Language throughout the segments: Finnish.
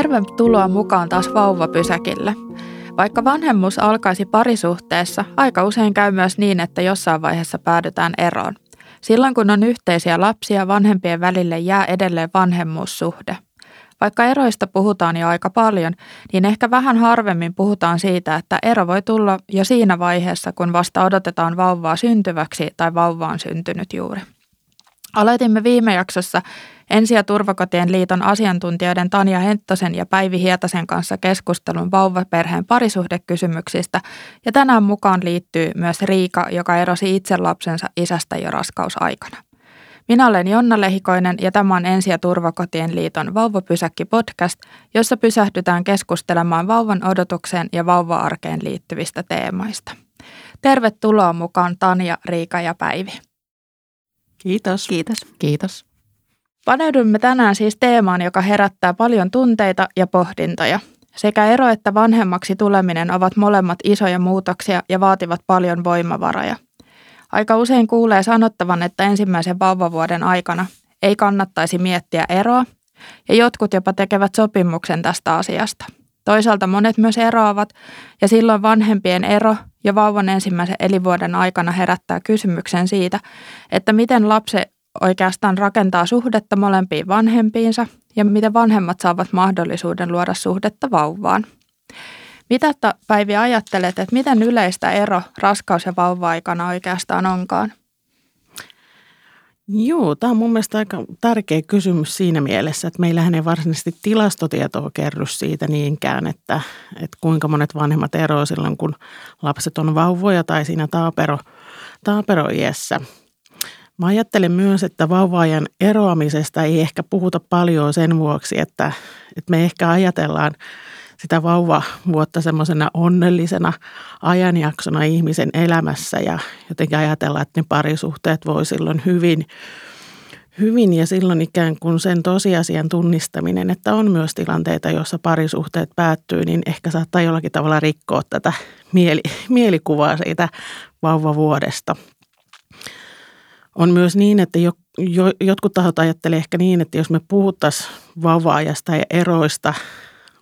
Tervetuloa mukaan taas vauvapysäkille. Vaikka vanhemmuus alkaisi parisuhteessa, aika usein käy myös niin, että jossain vaiheessa päädytään eroon. Silloin kun on yhteisiä lapsia, vanhempien välille jää edelleen vanhemmuussuhde. Vaikka eroista puhutaan jo aika paljon, niin ehkä vähän harvemmin puhutaan siitä, että ero voi tulla jo siinä vaiheessa, kun vasta odotetaan vauvaa syntyväksi tai vauva on syntynyt juuri. Aloitimme viime jaksossa Ensi- ja turvakotien liiton asiantuntijoiden Tanja Henttosen ja Päivi Hietasen kanssa keskustelun vauvaperheen parisuhdekysymyksistä ja tänään mukaan liittyy myös Riika, joka erosi itse lapsensa isästä jo raskausaikana. Minä olen Jonna Lehikoinen ja tämä on Ensi- ja turvakotien liiton Vauvapysäkki podcast, jossa pysähdytään keskustelemaan vauvan odotukseen ja vauva-arkeen liittyvistä teemoista. Tervetuloa mukaan Tanja, Riika ja Päivi. Kiitos. Kiitos. Kiitos. Paneudumme tänään siis teemaan, joka herättää paljon tunteita ja pohdintoja. Sekä ero että vanhemmaksi tuleminen ovat molemmat isoja muutoksia ja vaativat paljon voimavaroja. Aika usein kuulee sanottavan, että ensimmäisen vauvavuoden aikana ei kannattaisi miettiä eroa, ja jotkut jopa tekevät sopimuksen tästä asiasta. Toisaalta monet myös eroavat, ja silloin vanhempien ero ja vauvan ensimmäisen elinvuoden aikana herättää kysymyksen siitä, että miten lapsi oikeastaan rakentaa suhdetta molempiin vanhempiinsa ja miten vanhemmat saavat mahdollisuuden luoda suhdetta vauvaan. Mitä Päivi ajattelet, että miten yleistä ero raskaus- ja vauva-aikana oikeastaan onkaan? Joo, tämä on mun mielestä aika tärkeä kysymys siinä mielessä, että meillähän ei varsinaisesti tilastotietoa kerry siitä niinkään, että, että kuinka monet vanhemmat eroavat silloin, kun lapset on vauvoja tai siinä taapero, taaperoiässä. Mä ajattelen myös, että vauvaajan eroamisesta ei ehkä puhuta paljon sen vuoksi, että, että me ehkä ajatellaan sitä vauvavuotta semmoisena onnellisena ajanjaksona ihmisen elämässä ja jotenkin ajatellaan, että ne parisuhteet voi silloin hyvin, hyvin ja silloin ikään kuin sen tosiasian tunnistaminen, että on myös tilanteita, joissa parisuhteet päättyy, niin ehkä saattaa jollakin tavalla rikkoa tätä mieli, mielikuvaa siitä vauvavuodesta – on myös niin, että jo, jo, jotkut tahot ajattelee ehkä niin, että jos me puhuttaisiin vauva-ajasta ja eroista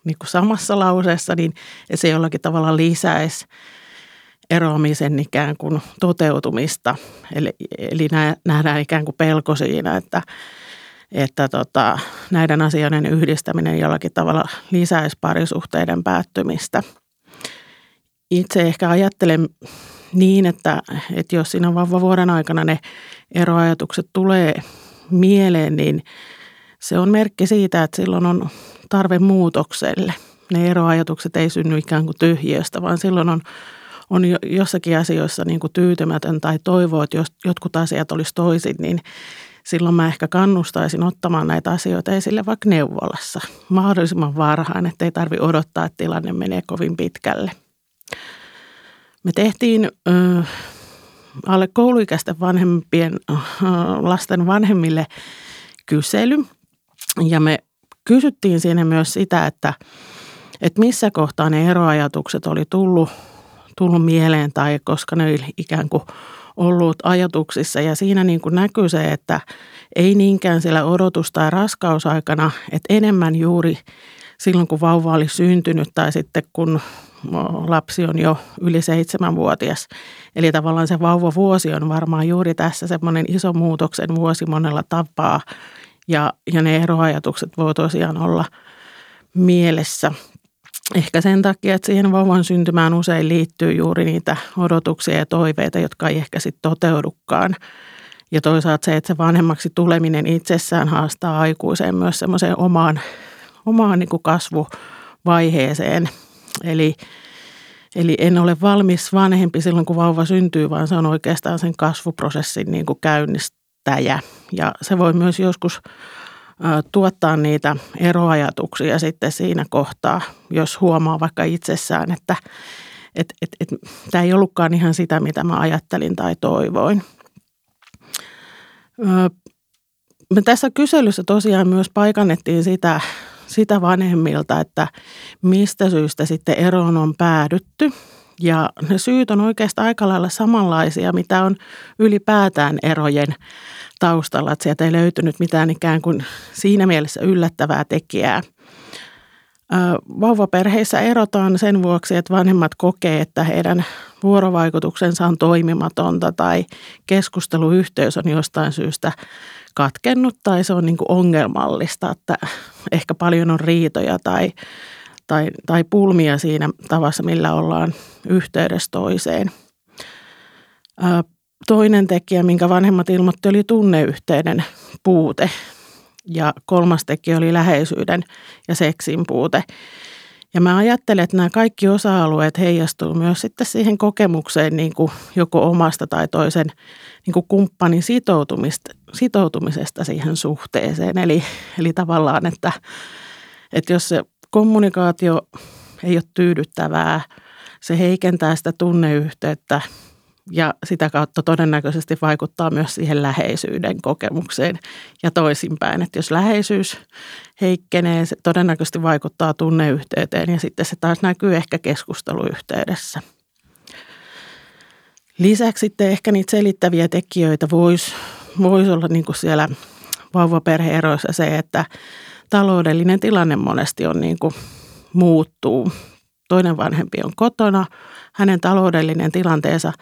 niin kuin samassa lauseessa, niin se jollakin tavalla lisäisi eroamisen ikään kuin toteutumista. Eli, eli nähdään ikään kuin pelko siinä, että, että tota, näiden asioiden yhdistäminen jollakin tavalla lisäisi parisuhteiden päättymistä. Itse ehkä ajattelen niin, että, että jos siinä vauvavuoden aikana ne eroajatukset tulee mieleen, niin se on merkki siitä, että silloin on tarve muutokselle. Ne eroajatukset ei synny ikään kuin tyhjiöstä, vaan silloin on, on jossakin asioissa niin kuin tyytymätön tai toivoo, että jos jotkut asiat olisi toisin, niin silloin mä ehkä kannustaisin ottamaan näitä asioita esille vaikka neuvolassa mahdollisimman varhain, että ei tarvi odottaa, että tilanne menee kovin pitkälle. Me tehtiin ö, alle kouluikäisten vanhempien ö, lasten vanhemmille kysely ja me kysyttiin siinä myös sitä, että, että missä kohtaa ne eroajatukset oli tullut, tullut mieleen tai koska ne oli ikään kuin ollut ajatuksissa. Ja siinä niin kuin näkyy se, että ei niinkään siellä odotus- tai raskausaikana, että enemmän juuri silloin, kun vauva oli syntynyt tai sitten kun lapsi on jo yli seitsemänvuotias. Eli tavallaan se vauvavuosi on varmaan juuri tässä semmoinen iso muutoksen vuosi monella tapaa ja, ja ne eroajatukset voi tosiaan olla mielessä. Ehkä sen takia, että siihen vauvan syntymään usein liittyy juuri niitä odotuksia ja toiveita, jotka ei ehkä sitten toteudukaan. Ja toisaalta se, että se vanhemmaksi tuleminen itsessään haastaa aikuiseen myös semmoiseen omaan, omaan niin kuin kasvuvaiheeseen – Eli, eli en ole valmis vanhempi silloin, kun vauva syntyy, vaan se on oikeastaan sen kasvuprosessin niin kuin käynnistäjä. Ja se voi myös joskus tuottaa niitä eroajatuksia sitten siinä kohtaa, jos huomaa vaikka itsessään, että et, et, et, tämä ei ollutkaan ihan sitä, mitä mä ajattelin tai toivoin. Me tässä kyselyssä tosiaan myös paikannettiin sitä sitä vanhemmilta, että mistä syystä sitten eroon on päädytty. Ja ne syyt on oikeastaan aika lailla samanlaisia, mitä on ylipäätään erojen taustalla. Että sieltä ei löytynyt mitään ikään kuin siinä mielessä yllättävää tekijää. Vauvaperheissä erotaan sen vuoksi, että vanhemmat kokee, että heidän vuorovaikutuksensa on toimimatonta tai keskusteluyhteys on jostain syystä katkennut tai se on niin kuin ongelmallista, että ehkä paljon on riitoja tai, tai, tai pulmia siinä tavassa, millä ollaan yhteydessä toiseen. Toinen tekijä, minkä vanhemmat ilmoitti, oli tunneyhteyden puute ja kolmas tekijä oli läheisyyden ja seksin puute. Ja mä ajattelen, että nämä kaikki osa-alueet heijastuu myös sitten siihen kokemukseen niin kuin joko omasta tai toisen niin kuin kumppanin sitoutumista, sitoutumisesta siihen suhteeseen. Eli, eli tavallaan, että, että jos se kommunikaatio ei ole tyydyttävää, se heikentää sitä tunneyhteyttä ja sitä kautta todennäköisesti vaikuttaa myös siihen läheisyyden kokemukseen ja toisinpäin. Että jos läheisyys heikkenee, se todennäköisesti vaikuttaa tunneyhteyteen ja sitten se taas näkyy ehkä keskusteluyhteydessä. Lisäksi sitten ehkä niitä selittäviä tekijöitä voisi vois olla niin kuin siellä vauvaperheeroissa se, että taloudellinen tilanne monesti on niin kuin muuttuu. Toinen vanhempi on kotona, hänen taloudellinen tilanteensa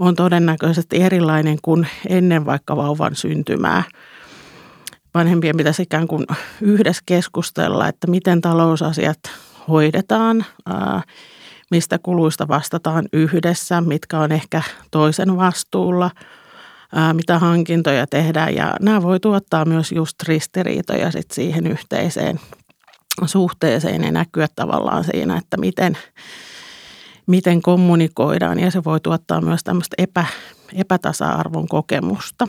on todennäköisesti erilainen kuin ennen vaikka vauvan syntymää. Vanhempien pitäisi ikään kuin yhdessä keskustella, että miten talousasiat hoidetaan, mistä kuluista vastataan yhdessä, mitkä on ehkä toisen vastuulla, mitä hankintoja tehdään. Ja nämä voi tuottaa myös just ristiriitoja sit siihen yhteiseen suhteeseen ja näkyä tavallaan siinä, että miten – miten kommunikoidaan ja se voi tuottaa myös tämmöistä epä, epätasa-arvon kokemusta.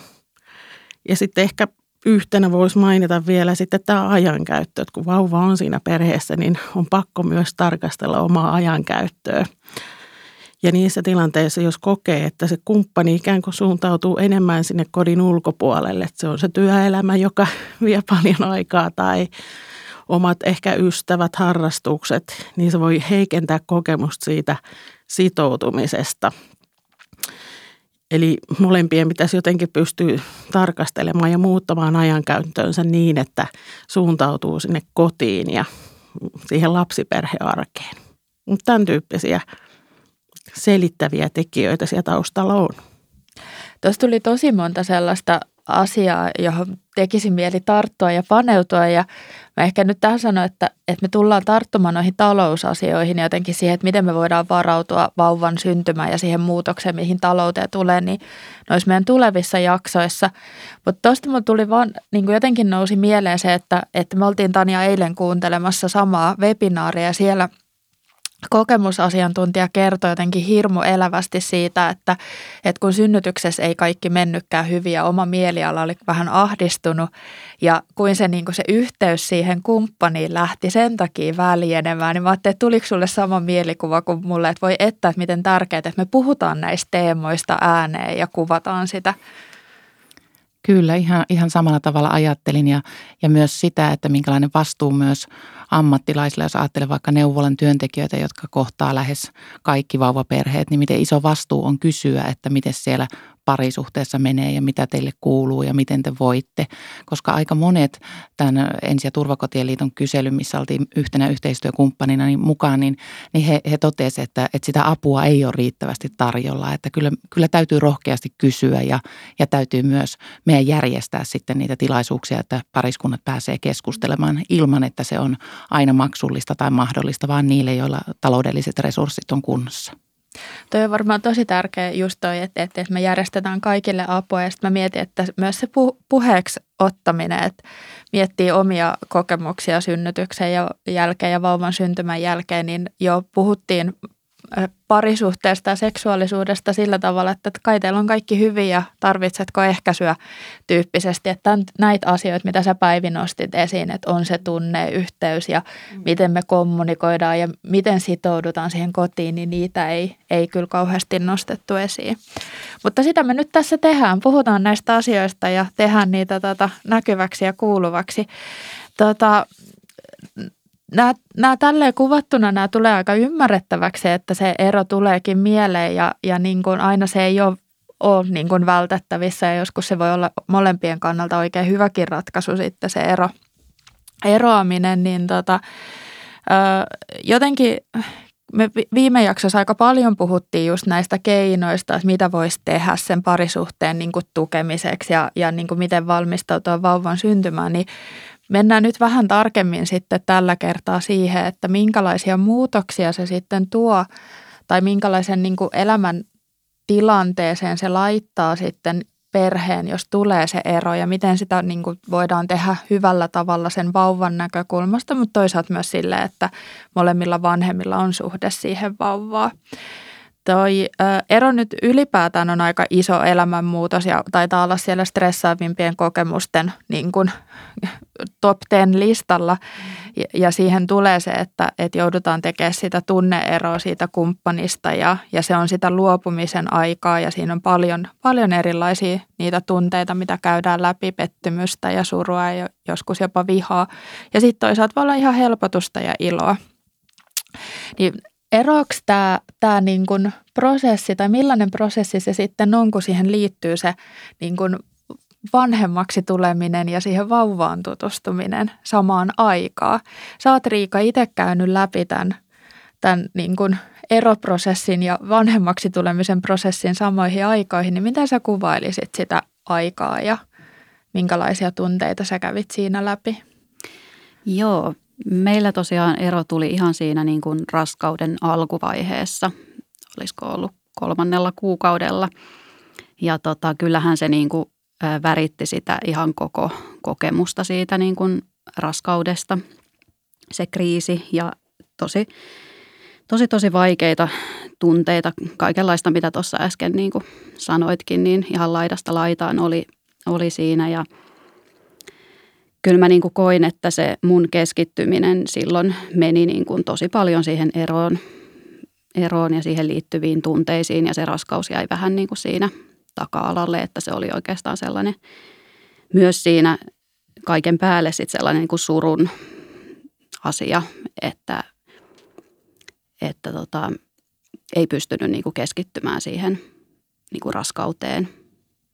Ja sitten ehkä yhtenä voisi mainita vielä sitten tämä ajankäyttö, että kun vauva on siinä perheessä, niin on pakko myös tarkastella omaa ajankäyttöä. Ja niissä tilanteissa, jos kokee, että se kumppani ikään kuin suuntautuu enemmän sinne kodin ulkopuolelle, että se on se työelämä, joka vie paljon aikaa tai omat ehkä ystävät, harrastukset, niin se voi heikentää kokemusta siitä sitoutumisesta. Eli molempien pitäisi jotenkin pystyä tarkastelemaan ja muuttamaan ajankäyttöönsä niin, että suuntautuu sinne kotiin ja siihen lapsiperhearkeen. Mutta tämän tyyppisiä selittäviä tekijöitä siellä taustalla on. Tuossa tuli tosi monta sellaista asiaa, johon tekisi mieli tarttua ja paneutua. Ja mä ehkä nyt tähän sanon, että, että me tullaan tarttumaan noihin talousasioihin ja jotenkin siihen, että miten me voidaan varautua vauvan syntymään ja siihen muutokseen, mihin talouteen tulee, niin noissa meidän tulevissa jaksoissa. Mutta tuosta mulla tuli vaan, niin kuin jotenkin nousi mieleen se, että, että me oltiin Tania eilen kuuntelemassa samaa webinaaria ja siellä – kokemusasiantuntija kertoi jotenkin hirmu elävästi siitä, että, että kun synnytyksessä ei kaikki mennytkään hyvin ja oma mieliala oli vähän ahdistunut ja kuin se, niin kuin se yhteys siihen kumppaniin lähti sen takia väljenemään, niin mä ajattelin, että tuliko sulle sama mielikuva kuin mulle, että voi että, että miten tärkeää, että me puhutaan näistä teemoista ääneen ja kuvataan sitä. Kyllä, ihan, ihan samalla tavalla ajattelin ja, ja myös sitä, että minkälainen vastuu myös ammattilaisilla, jos ajattelee vaikka neuvolan työntekijöitä, jotka kohtaa lähes kaikki vauvaperheet, niin miten iso vastuu on kysyä, että miten siellä parisuhteessa menee ja mitä teille kuuluu ja miten te voitte. Koska aika monet tämän Ensi- ja turvakotien liiton kyselyn, missä oltiin yhtenä yhteistyökumppanina niin mukaan, niin, niin he, he totesivat, että, että sitä apua ei ole riittävästi tarjolla. Että kyllä, kyllä täytyy rohkeasti kysyä ja, ja täytyy myös meidän järjestää sitten niitä tilaisuuksia, että pariskunnat pääsee keskustelemaan ilman, että se on aina maksullista tai mahdollista, vaan niille, joilla taloudelliset resurssit on kunnossa. Toi on varmaan tosi tärkeä just toi, että, että me järjestetään kaikille apua ja sitten mä mietin, että myös se puheeksi ottaminen, että miettii omia kokemuksia synnytyksen ja jälkeen ja vauvan syntymän jälkeen, niin jo puhuttiin parisuhteesta ja seksuaalisuudesta sillä tavalla, että kai teillä on kaikki hyvin ja tarvitsetko ehkäisyä tyyppisesti. Että näitä asioita, mitä sä Päivi nostit esiin, että on se tunne, yhteys ja mm. miten me kommunikoidaan ja miten sitoudutaan siihen kotiin, niin niitä ei, ei kyllä kauheasti nostettu esiin. Mutta sitä me nyt tässä tehdään. Puhutaan näistä asioista ja tehdään niitä tota, näkyväksi ja kuuluvaksi. Tota, nämä, nämä tälleen kuvattuna nämä tulee aika ymmärrettäväksi, että se ero tuleekin mieleen ja, ja niin kuin aina se ei ole, ole niin kuin vältettävissä ja joskus se voi olla molempien kannalta oikein hyväkin ratkaisu sitten se ero, eroaminen, niin tota, jotenkin me viime jaksossa aika paljon puhuttiin just näistä keinoista, että mitä voisi tehdä sen parisuhteen niin kuin tukemiseksi ja, ja niin kuin miten valmistautua vauvan syntymään, niin mennään nyt vähän tarkemmin sitten tällä kertaa siihen, että minkälaisia muutoksia se sitten tuo tai minkälaisen niin kuin elämän tilanteeseen se laittaa sitten perheen, jos tulee se ero ja miten sitä niin kuin voidaan tehdä hyvällä tavalla sen vauvan näkökulmasta, mutta toisaalta myös sille, että molemmilla vanhemmilla on suhde siihen vauvaan. Toi ero nyt ylipäätään on aika iso elämänmuutos ja taitaa olla siellä stressaavimpien kokemusten niin kuin top 10 listalla. Ja siihen tulee se, että, että joudutaan tekemään sitä tunneeroa siitä kumppanista ja, ja se on sitä luopumisen aikaa ja siinä on paljon, paljon erilaisia niitä tunteita, mitä käydään läpi, pettymystä ja surua ja joskus jopa vihaa. Ja sitten toisaalta voi olla ihan helpotusta ja iloa. Niin eroako tämä, tämä niin kuin prosessi tai millainen prosessi se sitten on, kun siihen liittyy se niin kuin vanhemmaksi tuleminen ja siihen vauvaan tutustuminen samaan aikaan. Sä oot Riika itse käynyt läpi tämän, tämän niin kuin eroprosessin ja vanhemmaksi tulemisen prosessin samoihin aikoihin, niin miten sä kuvailisit sitä aikaa ja minkälaisia tunteita sä kävit siinä läpi? Joo, Meillä tosiaan ero tuli ihan siinä niin kuin raskauden alkuvaiheessa, olisiko ollut kolmannella kuukaudella. Ja tota, kyllähän se niin kuin väritti sitä ihan koko kokemusta siitä niin kuin raskaudesta, se kriisi ja tosi, tosi, tosi vaikeita tunteita, kaikenlaista mitä tuossa äsken niin kuin sanoitkin, niin ihan laidasta laitaan oli, oli siinä. Ja – kyllä mä niin kuin koin, että se mun keskittyminen silloin meni niin kuin tosi paljon siihen eroon, eroon ja siihen liittyviin tunteisiin ja se raskaus jäi vähän niin kuin siinä taka-alalle, että se oli oikeastaan sellainen myös siinä kaiken päälle sitten sellainen niin kuin surun asia, että, että tota, ei pystynyt niin kuin keskittymään siihen niin kuin raskauteen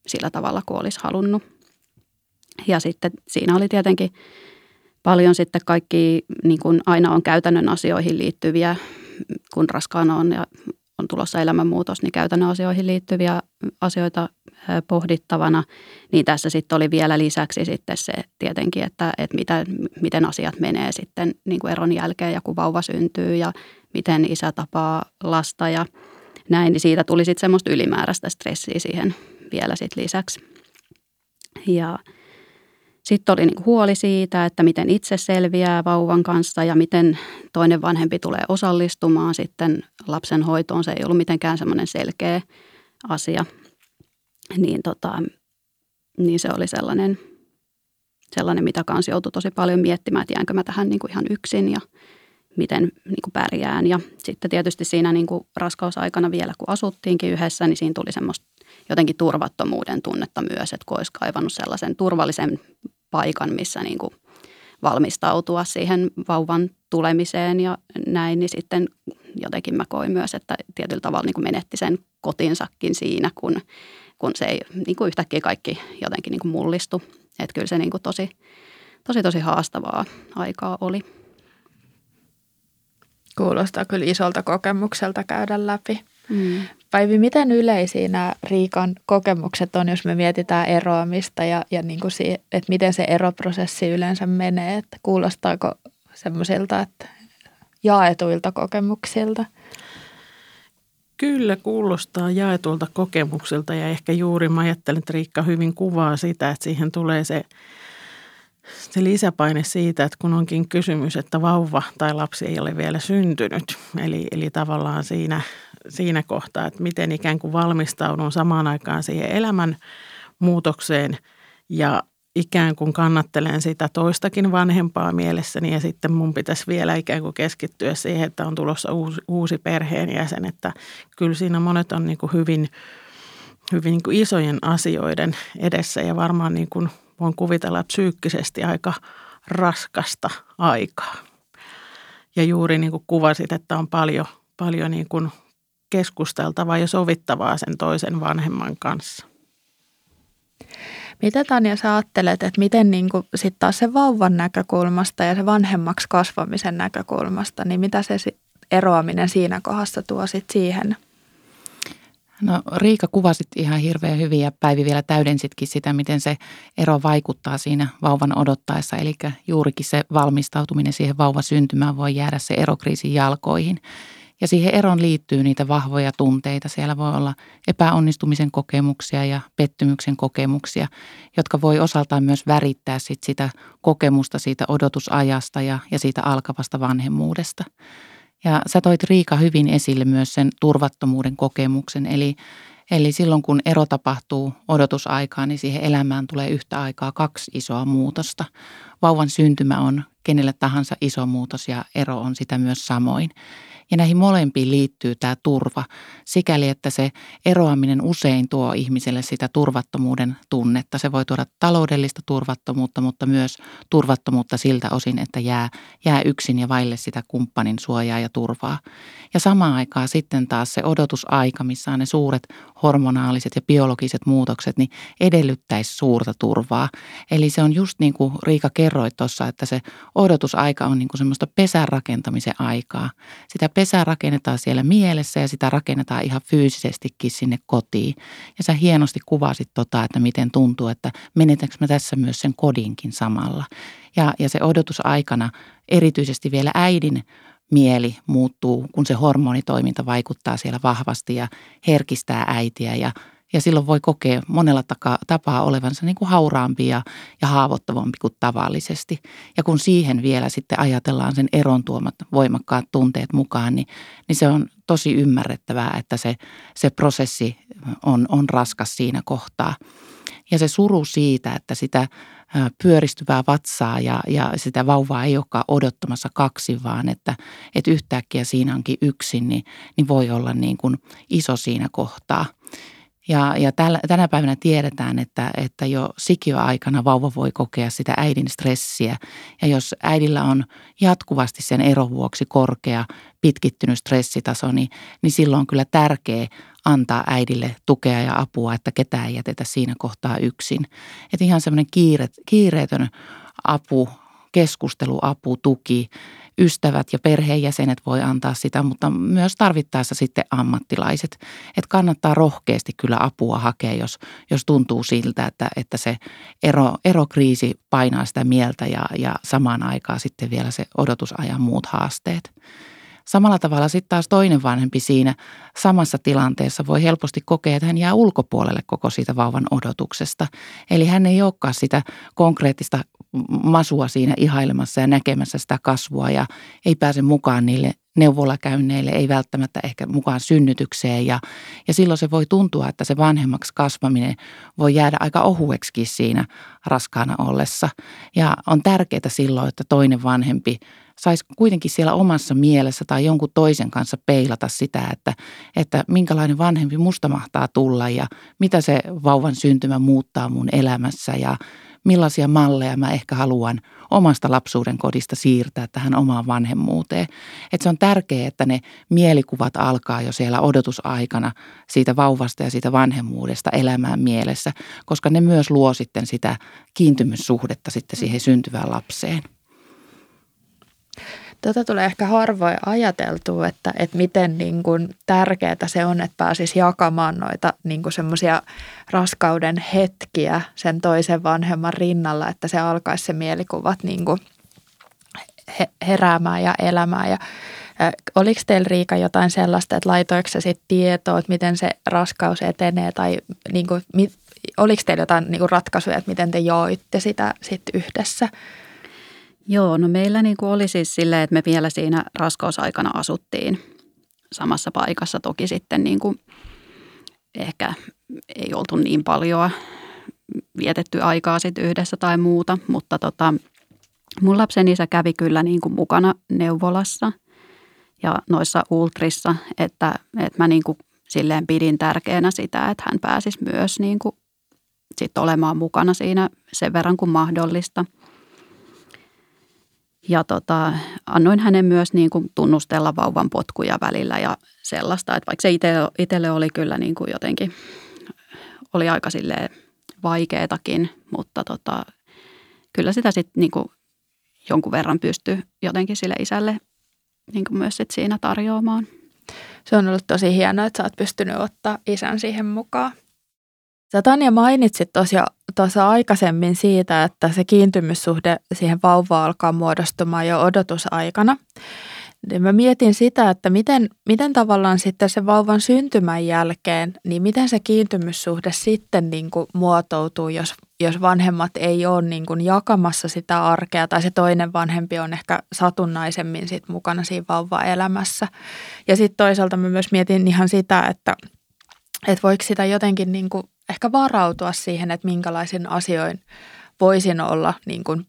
sillä tavalla kuin olisi halunnut. Ja sitten siinä oli tietenkin paljon sitten kaikki, niin kuin aina on käytännön asioihin liittyviä, kun raskaana on ja on tulossa elämänmuutos, niin käytännön asioihin liittyviä asioita pohdittavana. Niin tässä sitten oli vielä lisäksi sitten se tietenkin, että, että mitä, miten asiat menee sitten niin kuin eron jälkeen ja kun vauva syntyy ja miten isä tapaa lasta ja näin. Niin siitä tuli sitten semmoista ylimääräistä stressiä siihen vielä sitten lisäksi. Ja sitten oli niin huoli siitä, että miten itse selviää vauvan kanssa ja miten toinen vanhempi tulee osallistumaan sitten lapsen hoitoon. Se ei ollut mitenkään semmoinen selkeä asia. Niin, tota, niin se oli sellainen, sellainen, mitä kanssa joutui tosi paljon miettimään, että jäänkö mä tähän niin kuin ihan yksin ja miten niin kuin pärjään. Ja sitten tietysti siinä niin kuin raskausaikana vielä, kun asuttiinkin yhdessä, niin siinä tuli semmoista jotenkin turvattomuuden tunnetta myös, että kun olisi kaivannut sellaisen turvallisen paikan, missä niin kuin valmistautua siihen vauvan tulemiseen ja näin, niin sitten jotenkin mä koin myös, että tietyllä tavalla niin kuin menetti sen kotinsakin siinä, kun, kun se ei niin kuin yhtäkkiä kaikki jotenkin niin kuin mullistu. Että kyllä se niin kuin tosi, tosi, tosi haastavaa aikaa oli. Kuulostaa kyllä isolta kokemukselta käydä läpi. Mm. Päivi, miten yleisiä nämä Riikan kokemukset on, jos me mietitään eroamista ja, ja niin kuin siihen, että miten se eroprosessi yleensä menee? Että kuulostaako semmoisilta, että jaetuilta kokemuksilta? Kyllä kuulostaa jaetulta kokemuksilta ja ehkä juuri mä ajattelen, että Riikka hyvin kuvaa sitä, että siihen tulee se, se lisäpaine siitä, että kun onkin kysymys, että vauva tai lapsi ei ole vielä syntynyt. Eli, eli tavallaan siinä siinä kohtaa, että miten ikään kuin valmistaudun samaan aikaan siihen elämän muutokseen ja ikään kuin kannattelen sitä toistakin vanhempaa mielessäni ja sitten mun pitäisi vielä ikään kuin keskittyä siihen, että on tulossa uusi, uusi perheenjäsen, että kyllä siinä monet on niin kuin hyvin, hyvin niin kuin isojen asioiden edessä ja varmaan niin kuin voin kuvitella psyykkisesti aika raskasta aikaa. Ja juuri niin kuin kuvasit, että on paljon, paljon niin kuin keskusteltavaa ja sovittavaa sen toisen vanhemman kanssa. Mitä Tanja sä ajattelet, että miten niin sitten taas se vauvan näkökulmasta ja se vanhemmaksi kasvamisen näkökulmasta, niin mitä se eroaminen siinä kohdassa tuo sitten siihen? No Riika kuvasit ihan hirveän hyvin ja Päivi vielä täydensitkin sitä, miten se ero vaikuttaa siinä vauvan odottaessa. Eli juurikin se valmistautuminen siihen vauvan syntymään voi jäädä se erokriisin jalkoihin. Ja siihen eron liittyy niitä vahvoja tunteita. Siellä voi olla epäonnistumisen kokemuksia ja pettymyksen kokemuksia, jotka voi osaltaan myös värittää sit sitä kokemusta siitä odotusajasta ja, ja siitä alkavasta vanhemmuudesta. Ja sä toit Riika hyvin esille myös sen turvattomuuden kokemuksen, eli, eli silloin kun ero tapahtuu odotusaikaan, niin siihen elämään tulee yhtä aikaa kaksi isoa muutosta. Vauvan syntymä on kenelle tahansa iso muutos ja ero on sitä myös samoin. Ja näihin molempiin liittyy tämä turva, sikäli että se eroaminen usein tuo ihmiselle sitä turvattomuuden tunnetta. Se voi tuoda taloudellista turvattomuutta, mutta myös turvattomuutta siltä osin, että jää, jää yksin ja vaille sitä kumppanin suojaa ja turvaa. Ja samaan aikaan sitten taas se odotusaika, missä on ne suuret hormonaaliset ja biologiset muutokset, niin edellyttäisi suurta turvaa. Eli se on just niin kuin Riika kerroi tuossa, että se odotusaika on niin kuin semmoista pesän rakentamisen aikaa. Sitä pesää rakennetaan siellä mielessä ja sitä rakennetaan ihan fyysisestikin sinne kotiin. Ja sä hienosti kuvasit tota, että miten tuntuu, että menetänkö mä tässä myös sen kodinkin samalla. Ja, ja se odotusaikana erityisesti vielä äidin mieli muuttuu, kun se hormonitoiminta vaikuttaa siellä vahvasti ja herkistää äitiä ja ja silloin voi kokea monella tapaa olevansa niin kuin hauraampi ja, ja haavoittavampi kuin tavallisesti. Ja kun siihen vielä sitten ajatellaan sen eron tuomat voimakkaat tunteet mukaan, niin, niin se on tosi ymmärrettävää, että se, se prosessi on, on raskas siinä kohtaa. Ja se suru siitä, että sitä pyöristyvää vatsaa ja, ja sitä vauvaa ei olekaan odottamassa kaksi, vaan että, että yhtäkkiä siinä onkin yksin, niin, niin voi olla niin kuin iso siinä kohtaa. Ja, ja täl, tänä päivänä tiedetään, että, että jo sikiöaikana vauva voi kokea sitä äidin stressiä. Ja jos äidillä on jatkuvasti sen eron vuoksi korkea, pitkittynyt stressitaso, niin, niin silloin on kyllä tärkeää antaa äidille tukea ja apua, että ketään ei jätetä siinä kohtaa yksin. Että ihan semmoinen kiire, kiireetön apu, keskusteluapu, tuki ystävät ja perheenjäsenet voi antaa sitä, mutta myös tarvittaessa sitten ammattilaiset. Että kannattaa rohkeasti kyllä apua hakea, jos, jos tuntuu siltä, että, että se ero, erokriisi painaa sitä mieltä ja, ja samaan aikaan sitten vielä se odotusajan muut haasteet. Samalla tavalla sitten taas toinen vanhempi siinä samassa tilanteessa voi helposti kokea, että hän jää ulkopuolelle koko siitä vauvan odotuksesta. Eli hän ei olekaan sitä konkreettista masua siinä ihailemassa ja näkemässä sitä kasvua ja ei pääse mukaan niille neuvolakäynneille, ei välttämättä ehkä mukaan synnytykseen ja, ja silloin se voi tuntua, että se vanhemmaksi kasvaminen voi jäädä aika ohueksi siinä raskaana ollessa. Ja on tärkeää silloin, että toinen vanhempi saisi kuitenkin siellä omassa mielessä tai jonkun toisen kanssa peilata sitä, että, että minkälainen vanhempi musta mahtaa tulla ja mitä se vauvan syntymä muuttaa mun elämässä ja millaisia malleja mä ehkä haluan omasta lapsuuden kodista siirtää tähän omaan vanhemmuuteen. Että se on tärkeää, että ne mielikuvat alkaa jo siellä odotusaikana siitä vauvasta ja siitä vanhemmuudesta elämään mielessä, koska ne myös luo sitten sitä kiintymyssuhdetta sitten siihen syntyvään lapseen. Tätä tulee ehkä harvoin ajateltua, että, että miten niin kuin tärkeää se on, että pääsisi jakamaan noita niin kuin semmoisia raskauden hetkiä sen toisen vanhemman rinnalla, että se alkaisi se mielikuvat niin kuin heräämään ja elämään. Ja, oliko teillä Riika jotain sellaista, että laitoiko se sitten tietoa, että miten se raskaus etenee tai niin kuin, oliko teillä jotain niin kuin ratkaisuja, että miten te joitte sitä sitten yhdessä? Joo, no meillä niin kuin oli siis silleen, että me vielä siinä raskausaikana asuttiin samassa paikassa. Toki sitten niin kuin ehkä ei oltu niin paljon vietetty aikaa sitten yhdessä tai muuta, mutta tota, mun lapsen isä kävi kyllä niin kuin mukana neuvolassa ja noissa ultrissa, että, että mä niin kuin silleen pidin tärkeänä sitä, että hän pääsisi myös niin kuin sit olemaan mukana siinä sen verran kuin mahdollista – ja tota, annoin hänen myös niin kuin tunnustella vauvan potkuja välillä ja sellaista, että vaikka se itselle oli kyllä niin kuin jotenkin, oli aika vaikeatakin, mutta tota, kyllä sitä sitten niin jonkun verran pystyy jotenkin sille isälle niin myös sit siinä tarjoamaan. Se on ollut tosi hienoa, että sä oot pystynyt ottaa isän siihen mukaan. Sä Tanja mainitsit tosiaan tuossa aikaisemmin siitä, että se kiintymyssuhde siihen vauvaan alkaa muodostumaan jo odotusaikana. Niin mä mietin sitä, että miten, miten tavallaan sitten se vauvan syntymän jälkeen, niin miten se kiintymyssuhde sitten niin kuin muotoutuu, jos, jos vanhemmat ei ole niin kuin jakamassa sitä arkea tai se toinen vanhempi on ehkä satunnaisemmin sit mukana siinä vauvan elämässä. Ja sitten toisaalta mä myös mietin ihan sitä, että, että voiko sitä jotenkin niin kuin ehkä varautua siihen, että minkälaisin asioin voisin olla niin kuin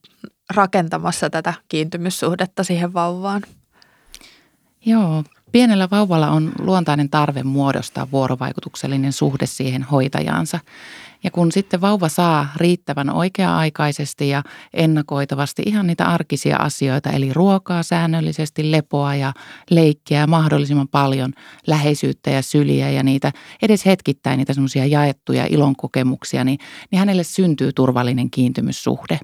rakentamassa tätä kiintymyssuhdetta siihen vauvaan. Joo, pienellä vauvalla on luontainen tarve muodostaa vuorovaikutuksellinen suhde siihen hoitajaansa. Ja kun sitten vauva saa riittävän oikea-aikaisesti ja ennakoitavasti ihan niitä arkisia asioita, eli ruokaa säännöllisesti, lepoa ja leikkiä mahdollisimman paljon, läheisyyttä ja syliä ja niitä edes hetkittäin niitä semmoisia jaettuja ilonkokemuksia, niin, niin hänelle syntyy turvallinen kiintymyssuhde.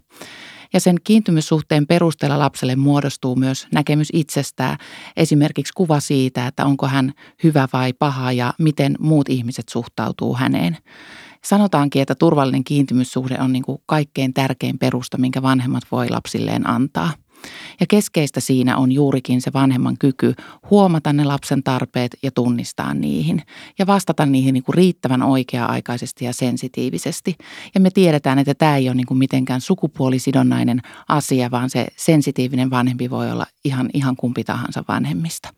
Ja sen kiintymyssuhteen perusteella lapselle muodostuu myös näkemys itsestään, esimerkiksi kuva siitä, että onko hän hyvä vai paha ja miten muut ihmiset suhtautuu häneen. Sanotaankin, että turvallinen kiintymyssuhde on niin kuin kaikkein tärkein perusta, minkä vanhemmat voi lapsilleen antaa – ja keskeistä siinä on juurikin se vanhemman kyky huomata ne lapsen tarpeet ja tunnistaa niihin ja vastata niihin niin kuin riittävän oikea-aikaisesti ja sensitiivisesti. Ja me tiedetään, että tämä ei ole niin kuin mitenkään sukupuolisidonnainen asia, vaan se sensitiivinen vanhempi voi olla ihan, ihan kumpi tahansa vanhemmista.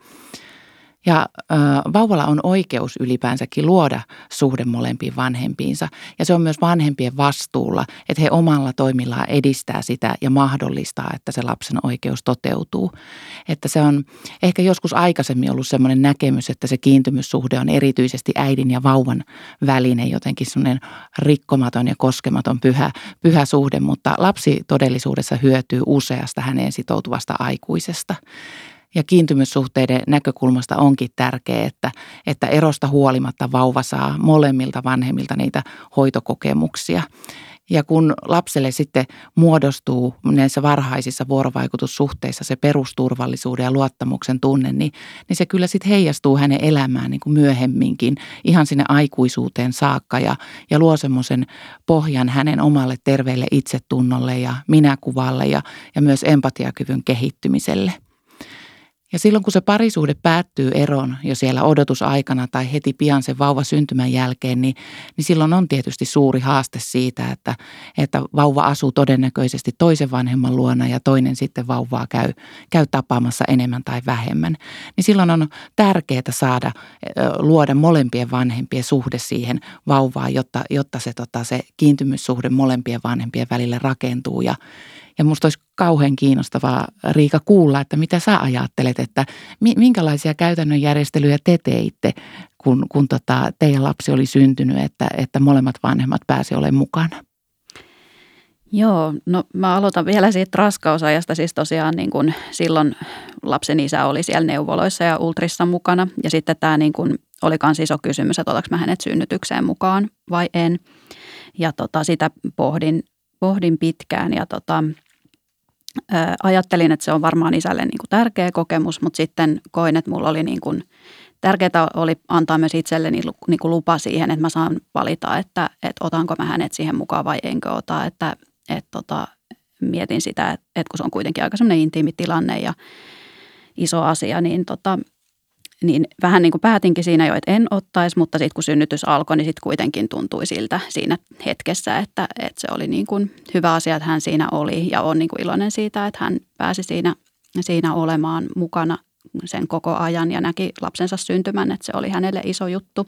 Ja äh, vauvalla on oikeus ylipäänsäkin luoda suhde molempiin vanhempiinsa. Ja se on myös vanhempien vastuulla, että he omalla toimillaan edistää sitä ja mahdollistaa, että se lapsen oikeus toteutuu. Että se on ehkä joskus aikaisemmin ollut sellainen näkemys, että se kiintymyssuhde on erityisesti äidin ja vauvan välinen jotenkin sellainen rikkomaton ja koskematon pyhä, pyhä suhde, mutta lapsi todellisuudessa hyötyy useasta häneen sitoutuvasta aikuisesta. Ja kiintymyssuhteiden näkökulmasta onkin tärkeää, että, että erosta huolimatta vauva saa molemmilta vanhemmilta niitä hoitokokemuksia. Ja kun lapselle sitten muodostuu näissä varhaisissa vuorovaikutussuhteissa se perusturvallisuuden ja luottamuksen tunne, niin, niin se kyllä sitten heijastuu hänen elämään niin kuin myöhemminkin ihan sinne aikuisuuteen saakka ja, ja luo semmoisen pohjan hänen omalle terveelle itsetunnolle ja minäkuvalle ja, ja myös empatiakyvyn kehittymiselle – ja silloin kun se parisuhde päättyy eroon jo siellä odotusaikana tai heti pian sen vauva syntymän jälkeen, niin, niin silloin on tietysti suuri haaste siitä, että, että vauva asuu todennäköisesti toisen vanhemman luona ja toinen sitten vauvaa käy, käy tapaamassa enemmän tai vähemmän. Niin silloin on tärkeää saada luoda molempien vanhempien suhde siihen vauvaan, jotta, jotta se, tota, se kiintymyssuhde molempien vanhempien välille rakentuu ja, ja musta olisi kauhean kiinnostavaa, Riika, kuulla, että mitä sä ajattelet, että minkälaisia käytännön järjestelyjä te teitte, kun, kun tota, teidän lapsi oli syntynyt, että, että molemmat vanhemmat pääsi olemaan mukana? Joo, no mä aloitan vielä siitä raskausajasta. Siis tosiaan niin kun silloin lapsen isä oli siellä neuvoloissa ja ultrissa mukana. Ja sitten tämä niin kun oli myös iso kysymys, että otanko mä hänet synnytykseen mukaan vai en. Ja tota, sitä pohdin, pohdin pitkään ja tota, ajattelin, että se on varmaan isälle niin kuin tärkeä kokemus, mutta sitten koin, että mulla oli niin kuin, tärkeää oli antaa myös itselleni niin kuin lupa siihen, että mä saan valita, että, että otanko mä hänet siihen mukaan vai enkö ota. Että, että tota, mietin sitä, että, että kun se on kuitenkin aika semmoinen intiimi tilanne ja iso asia, niin tota, niin vähän niin kuin päätinkin siinä jo, että en ottaisi, mutta sitten kun synnytys alkoi, niin sitten kuitenkin tuntui siltä siinä hetkessä, että, että se oli niin kuin hyvä asia, että hän siinä oli ja on niin kuin iloinen siitä, että hän pääsi siinä, siinä olemaan mukana sen koko ajan ja näki lapsensa syntymän, että se oli hänelle iso juttu.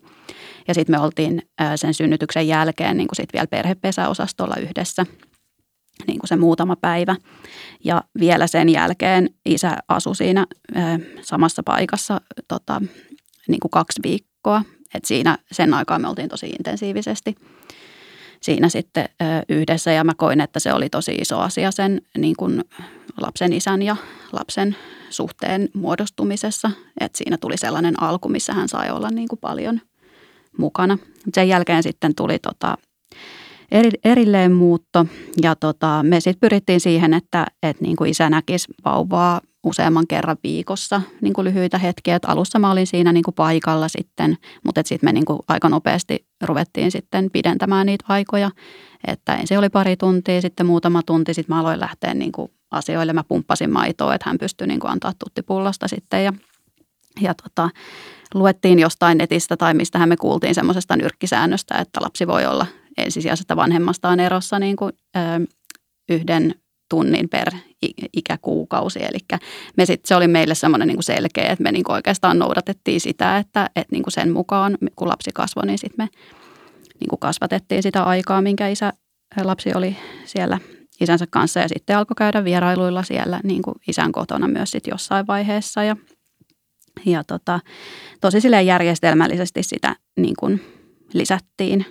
Ja sitten me oltiin sen synnytyksen jälkeen niin kuin sit vielä perhepesäosastolla yhdessä – niin kuin se muutama päivä. Ja vielä sen jälkeen isä asui siinä samassa paikassa tota, niin kuin kaksi viikkoa. Et siinä sen aikaa me oltiin tosi intensiivisesti siinä sitten yhdessä ja mä koin, että se oli tosi iso asia sen niin kuin lapsen isän ja lapsen suhteen muodostumisessa. Että siinä tuli sellainen alku, missä hän sai olla niin kuin paljon mukana. Sen jälkeen sitten tuli tota, eri, erilleen muutto. Ja tota, me sitten pyrittiin siihen, että, että niin kuin isä näkisi vauvaa useamman kerran viikossa niin kuin lyhyitä hetkiä. Et alussa mä olin siinä niin kuin paikalla sitten, mutta sitten me niin kuin aika nopeasti ruvettiin sitten pidentämään niitä aikoja. Että ensin oli pari tuntia, sitten muutama tunti, sitten mä aloin lähteä niin kuin asioille. Mä pumppasin maitoa, että hän pystyi niin kuin antaa tuttipullosta sitten ja, ja tota, luettiin jostain netistä tai mistähän me kuultiin semmoisesta nyrkkisäännöstä, että lapsi voi olla ensisijaisesta vanhemmastaan erossa niin kuin, ö, yhden tunnin per ikäkuukausi. Eli me sit, se oli meille semmoinen niin selkeä, että me niin oikeastaan noudatettiin sitä, että, että niin kuin sen mukaan, kun lapsi kasvoi, niin sitten me niin kuin kasvatettiin sitä aikaa, minkä isä, lapsi oli siellä isänsä kanssa. Ja sitten alkoi käydä vierailuilla siellä niin kuin isän kotona myös sitten jossain vaiheessa. Ja, ja tota, tosi silleen järjestelmällisesti sitä niin kuin lisättiin.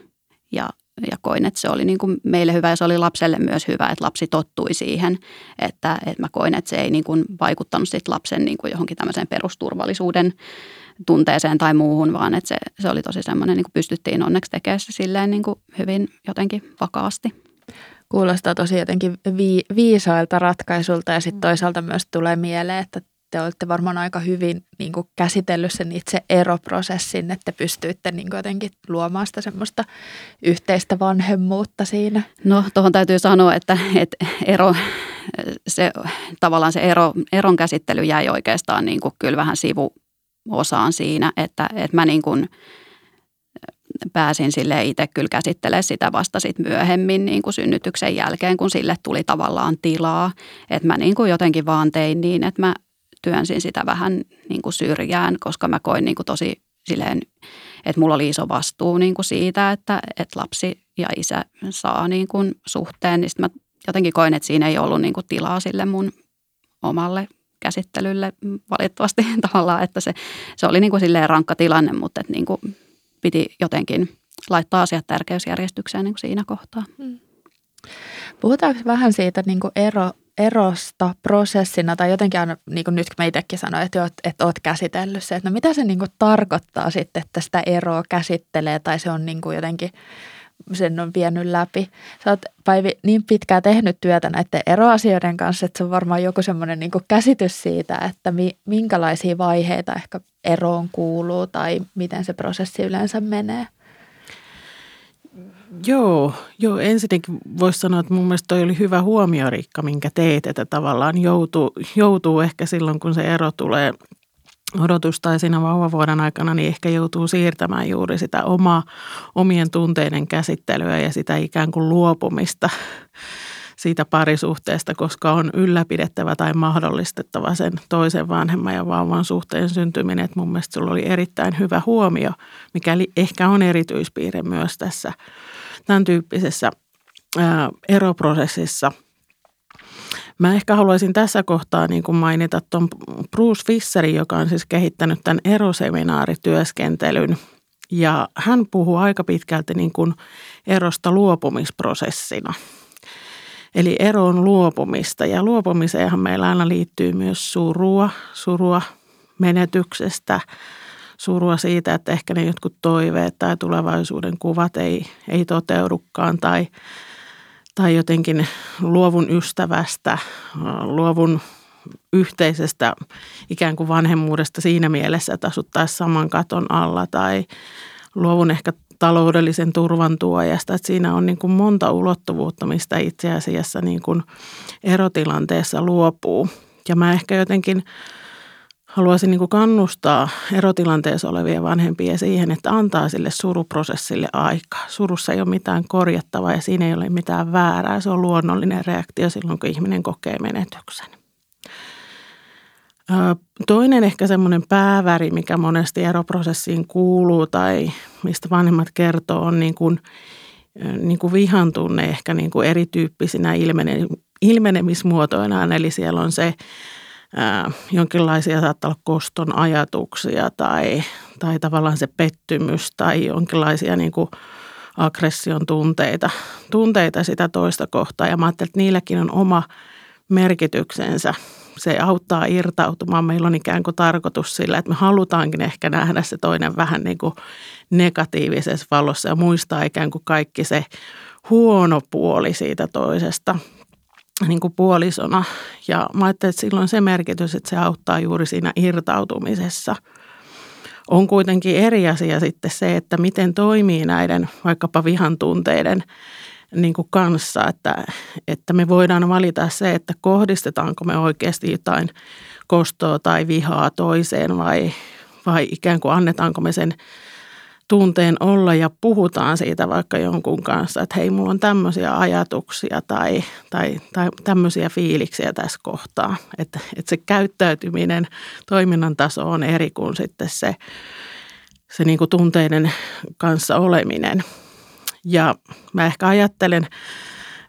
Ja ja koin, että se oli niin kuin meille hyvä ja se oli lapselle myös hyvä, että lapsi tottui siihen, että, että mä koin, että se ei niin kuin vaikuttanut sit lapsen niin kuin johonkin tämmöiseen perusturvallisuuden tunteeseen tai muuhun, vaan että se, se oli tosi semmoinen, niin kuin pystyttiin onneksi tekemään se silleen niin kuin hyvin jotenkin vakaasti. Kuulostaa tosi jotenkin vi- viisailta ratkaisuilta ja sitten toisaalta myös tulee mieleen, että te olette varmaan aika hyvin niin kuin käsitellyt sen itse eroprosessin, että pystyitte niin kuin jotenkin luomaan sitä semmoista yhteistä vanhemmuutta siinä. No tuohon täytyy sanoa, että, että ero, se, tavallaan se ero, eron käsittely jäi oikeastaan niin kuin kyllä vähän sivuosaan siinä, että, että mä niin kuin pääsin sille itse kyllä käsittelemään sitä vasta sit myöhemmin niin kuin synnytyksen jälkeen, kun sille tuli tavallaan tilaa. Että mä niin kuin jotenkin vaan tein niin, että mä työnsin sitä vähän niin kuin syrjään, koska mä koin niin kuin tosi silleen, että mulla oli iso vastuu niin kuin siitä, että, että lapsi ja isä saa niin kuin suhteen. Niin mä jotenkin koin, että siinä ei ollut niin kuin tilaa sille mun omalle käsittelylle valitettavasti tavallaan, että se, se oli niin kuin silleen rankka tilanne, mutta että niin kuin piti jotenkin laittaa asiat tärkeysjärjestykseen niin kuin siinä kohtaa. Mm. Puhutaanko vähän siitä niin kuin ero, erosta prosessina tai jotenkin aina, niin kuin nyt kun mä itsekin sanoin, että, oot, että oot käsitellyt se, että no mitä se niin kuin tarkoittaa sitten, että sitä eroa käsittelee tai se on niin kuin jotenkin, sen on vienyt läpi. Sä oot Päivi niin pitkään tehnyt työtä näiden eroasioiden kanssa, että se on varmaan joku semmoinen niin käsitys siitä, että mi, minkälaisia vaiheita ehkä eroon kuuluu tai miten se prosessi yleensä menee. Joo, joo, ensinnäkin voisi sanoa, että mun mielestä toi oli hyvä huomio, Riikka, minkä teet, että tavallaan joutuu, joutuu ehkä silloin, kun se ero tulee odotus tai siinä vauvavuoden aikana, niin ehkä joutuu siirtämään juuri sitä omaa, omien tunteiden käsittelyä ja sitä ikään kuin luopumista siitä parisuhteesta, koska on ylläpidettävä tai mahdollistettava sen toisen vanhemman ja vauvan suhteen syntyminen. Että mun mielestä sulla oli erittäin hyvä huomio, mikäli ehkä on erityispiirre myös tässä tämän tyyppisessä eroprosessissa. Mä ehkä haluaisin tässä kohtaa niin kuin mainita tuon Bruce Fisserin, joka on siis kehittänyt tämän eroseminaarityöskentelyn. Ja hän puhuu aika pitkälti niin kuin erosta luopumisprosessina. Eli eroon luopumista. Ja luopumiseenhan meillä aina liittyy myös surua, surua menetyksestä, surua siitä, että ehkä ne jotkut toiveet tai tulevaisuuden kuvat ei, ei toteudukaan tai, tai jotenkin luovun ystävästä, luovun yhteisestä ikään kuin vanhemmuudesta siinä mielessä, että asuttaisiin saman katon alla tai luovun ehkä taloudellisen turvan tuojasta. Että siinä on niin kuin monta ulottuvuutta, mistä itse asiassa niin kuin erotilanteessa luopuu. Ja mä ehkä jotenkin haluaisin niin kannustaa erotilanteessa olevia vanhempia siihen, että antaa sille suruprosessille aikaa. Surussa ei ole mitään korjattavaa ja siinä ei ole mitään väärää. Se on luonnollinen reaktio silloin, kun ihminen kokee menetyksen. Toinen ehkä semmoinen pääväri, mikä monesti eroprosessiin kuuluu tai mistä vanhemmat kertoo, on niin kuin, niin kuin vihan tunne ehkä niin kuin erityyppisinä ilmene, ilmenemismuotoinaan. Eli siellä on se ää, jonkinlaisia saattaa olla koston ajatuksia tai, tai tavallaan se pettymys tai jonkinlaisia niin kuin aggression tunteita, tunteita sitä toista kohtaa. Ja mä ajattelin, että niilläkin on oma merkityksensä se auttaa irtautumaan. Meillä on ikään kuin tarkoitus sillä, että me halutaankin ehkä nähdä se toinen vähän niin kuin negatiivisessa valossa ja muistaa ikään kuin kaikki se huono puoli siitä toisesta niin kuin puolisona. Ja mä ajattelin, että silloin se merkitys, että se auttaa juuri siinä irtautumisessa. On kuitenkin eri asia sitten se, että miten toimii näiden vaikkapa vihan tunteiden niin kuin kanssa, että, että me voidaan valita se, että kohdistetaanko me oikeasti jotain kostoa tai vihaa toiseen vai, vai ikään kuin annetaanko me sen tunteen olla ja puhutaan siitä vaikka jonkun kanssa, että hei, mulla on tämmöisiä ajatuksia tai, tai, tai tämmöisiä fiiliksiä tässä kohtaa. Että, että se käyttäytyminen, toiminnan taso on eri kuin sitten se, se niin kuin tunteiden kanssa oleminen. Ja mä ehkä ajattelen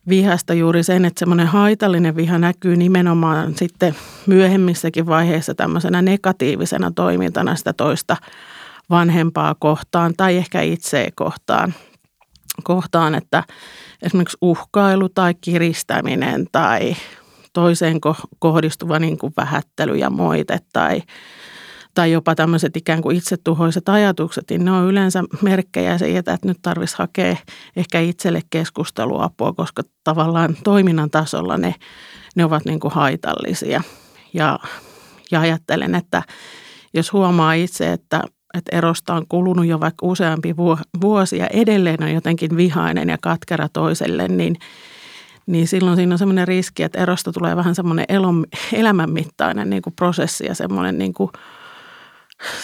vihasta juuri sen, että semmoinen haitallinen viha näkyy nimenomaan sitten myöhemmissäkin vaiheissa tämmöisenä negatiivisena toimintana sitä toista vanhempaa kohtaan tai ehkä itseä kohtaan, kohtaan että esimerkiksi uhkailu tai kiristäminen tai toiseen kohdistuva niin kuin vähättely ja moite tai, tai jopa tämmöiset ikään kuin itsetuhoiset ajatukset, niin ne on yleensä merkkejä siitä, että nyt tarvitsisi hakea ehkä itselle keskusteluapua, koska tavallaan toiminnan tasolla ne, ne ovat niin kuin haitallisia. Ja, ja ajattelen, että jos huomaa itse, että että erosta on kulunut jo vaikka useampi vuosi ja edelleen on jotenkin vihainen ja katkera toiselle, niin, niin silloin siinä on semmoinen riski, että erosta tulee vähän semmoinen elon, elämänmittainen niin kuin prosessi ja semmoinen, niin kuin,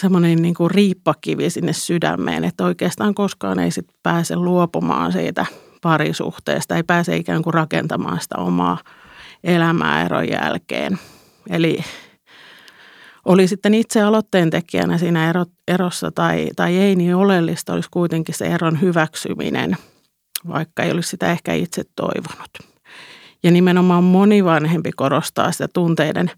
semmoinen niin kuin riippakivi sinne sydämeen, että oikeastaan koskaan ei sit pääse luopumaan siitä parisuhteesta, ei pääse ikään kuin rakentamaan sitä omaa elämää eron jälkeen. Eli oli sitten itse aloitteen tekijänä siinä erossa tai, tai ei, niin oleellista olisi kuitenkin se eron hyväksyminen, vaikka ei olisi sitä ehkä itse toivonut. Ja nimenomaan moni vanhempi korostaa sitä tunteiden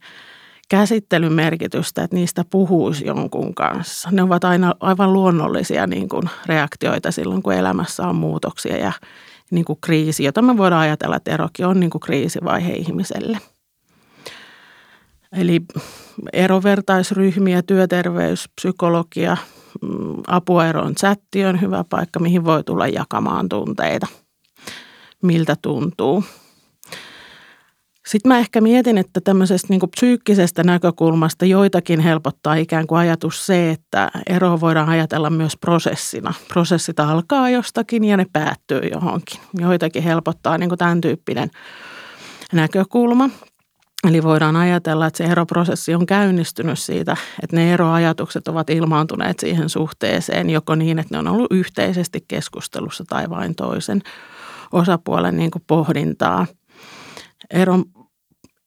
käsittelyn merkitystä, että niistä puhuisi jonkun kanssa. Ne ovat aina aivan luonnollisia niin kuin reaktioita silloin, kun elämässä on muutoksia ja niin kuin kriisi, jota me voidaan ajatella, että erokin on niin kuin kriisivaihe ihmiselle – Eli erovertaisryhmiä, työterveys, psykologia, mm, apua eroon chatti on hyvä paikka, mihin voi tulla jakamaan tunteita, miltä tuntuu. Sitten mä ehkä mietin, että tämmöisestä niin psyykkisestä näkökulmasta joitakin helpottaa ikään kuin ajatus se, että ero voidaan ajatella myös prosessina. Prosessit alkaa jostakin ja ne päättyy johonkin. Joitakin helpottaa niin kuin tämän tyyppinen näkökulma. Eli voidaan ajatella, että se eroprosessi on käynnistynyt siitä, että ne eroajatukset ovat ilmaantuneet siihen suhteeseen, joko niin, että ne on ollut yhteisesti keskustelussa tai vain toisen osapuolen niin kuin pohdintaa. Eron,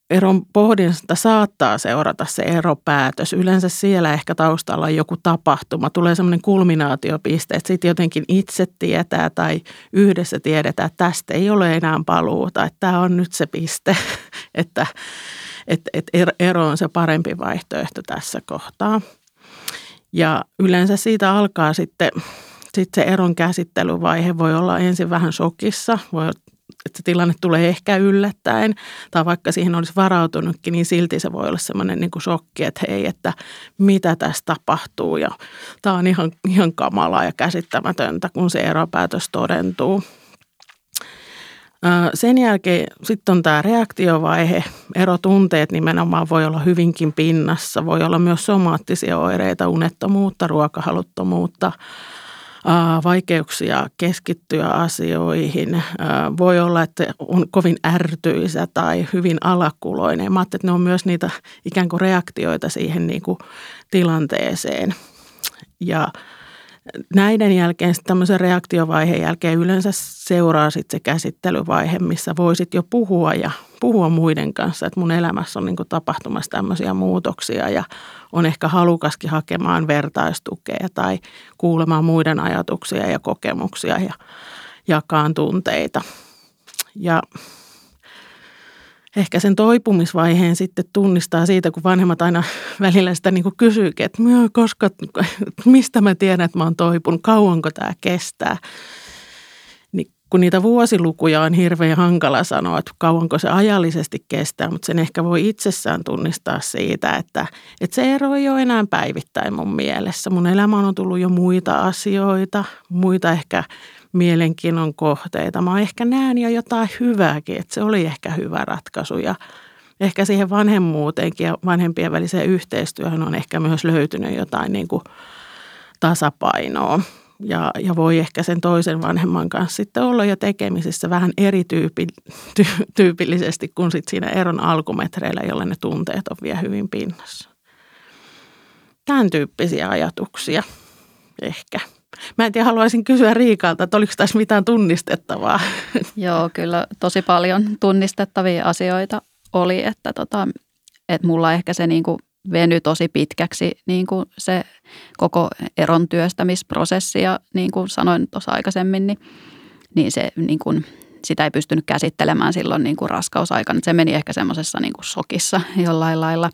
eron pohdinnasta saattaa seurata se eropäätös. Yleensä siellä ehkä taustalla on joku tapahtuma. Tulee semmoinen kulminaatiopiste, että sitten jotenkin itse tietää tai yhdessä tiedetään, että tästä ei ole enää paluuta. Että tämä on nyt se piste, että, että, että ero on se parempi vaihtoehto tässä kohtaa. Ja yleensä siitä alkaa sitten, sitten se eron käsittelyvaihe voi olla ensin vähän shokissa, voi että se tilanne tulee ehkä yllättäen, tai vaikka siihen olisi varautunutkin, niin silti se voi olla semmoinen niin kuin shokki, että hei, että mitä tässä tapahtuu, ja tämä on ihan, ihan kamalaa ja käsittämätöntä, kun se eropäätös todentuu. Sen jälkeen sitten on tämä reaktiovaihe. Erotunteet nimenomaan voi olla hyvinkin pinnassa. Voi olla myös somaattisia oireita, unettomuutta, ruokahaluttomuutta, vaikeuksia keskittyä asioihin. Voi olla, että on kovin ärtyisä tai hyvin alakuloinen. Mä että ne on myös niitä ikään kuin reaktioita siihen niin kuin tilanteeseen. Ja näiden jälkeen, tämmöisen reaktiovaiheen jälkeen yleensä seuraa sitten se käsittelyvaihe, missä voisit jo puhua ja puhua muiden kanssa, että mun elämässä on niin tapahtumassa tämmöisiä muutoksia ja on ehkä halukaskin hakemaan vertaistukea tai kuulemaan muiden ajatuksia ja kokemuksia ja jakaan tunteita. Ja ehkä sen toipumisvaiheen sitten tunnistaa siitä, kun vanhemmat aina välillä sitä niin kysyykin, että koska, mistä mä tiedän, että mä oon toipunut, kauanko tämä kestää. Niin kun niitä vuosilukuja on hirveän hankala sanoa, että kauanko se ajallisesti kestää, mutta sen ehkä voi itsessään tunnistaa siitä, että, että se ero ei ole enää päivittäin mun mielessä. Mun elämään on tullut jo muita asioita, muita ehkä mielenkiinnon kohteita. Mä ehkä näen jo jotain hyvääkin, että se oli ehkä hyvä ratkaisu ja ehkä siihen vanhemmuuteenkin ja vanhempien väliseen yhteistyöhön on ehkä myös löytynyt jotain niin kuin tasapainoa ja, ja voi ehkä sen toisen vanhemman kanssa sitten olla jo tekemisissä vähän erityypillisesti kuin sit siinä eron alkumetreillä, jolla ne tunteet on vielä hyvin pinnassa. Tämän tyyppisiä ajatuksia ehkä. Mä en tiedä, haluaisin kysyä Riikalta, että oliko tässä mitään tunnistettavaa? Joo, kyllä tosi paljon tunnistettavia asioita oli, että, tota, että mulla ehkä se niin kuin veny tosi pitkäksi niin kuin se koko eron työstämisprosessi ja niin kuin sanoin tuossa aikaisemmin, niin, niin se niin kuin, sitä ei pystynyt käsittelemään silloin niin kuin raskausaikana. Se meni ehkä semmoisessa niin kuin sokissa jollain lailla,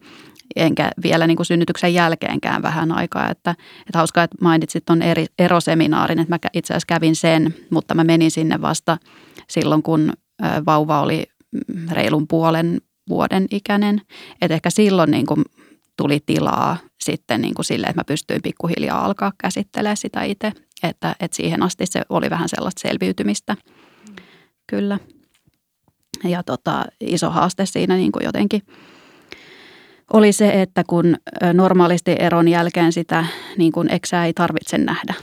enkä vielä niin kuin synnytyksen jälkeenkään vähän aikaa. Että, että hauskaa, että mainitsit tuon eri, eroseminaarin, että mä itse asiassa kävin sen, mutta mä menin sinne vasta silloin, kun vauva oli mm, reilun puolen vuoden ikäinen. Että ehkä silloin niin kuin tuli tilaa sitten niin kuin sille, että mä pystyin pikkuhiljaa alkaa käsittelemään sitä itse. Että, että siihen asti se oli vähän sellaista selviytymistä. Kyllä. Ja tota, iso haaste siinä niin kuin jotenkin oli se, että kun normaalisti eron jälkeen sitä niin kuin eksää ei tarvitse nähdä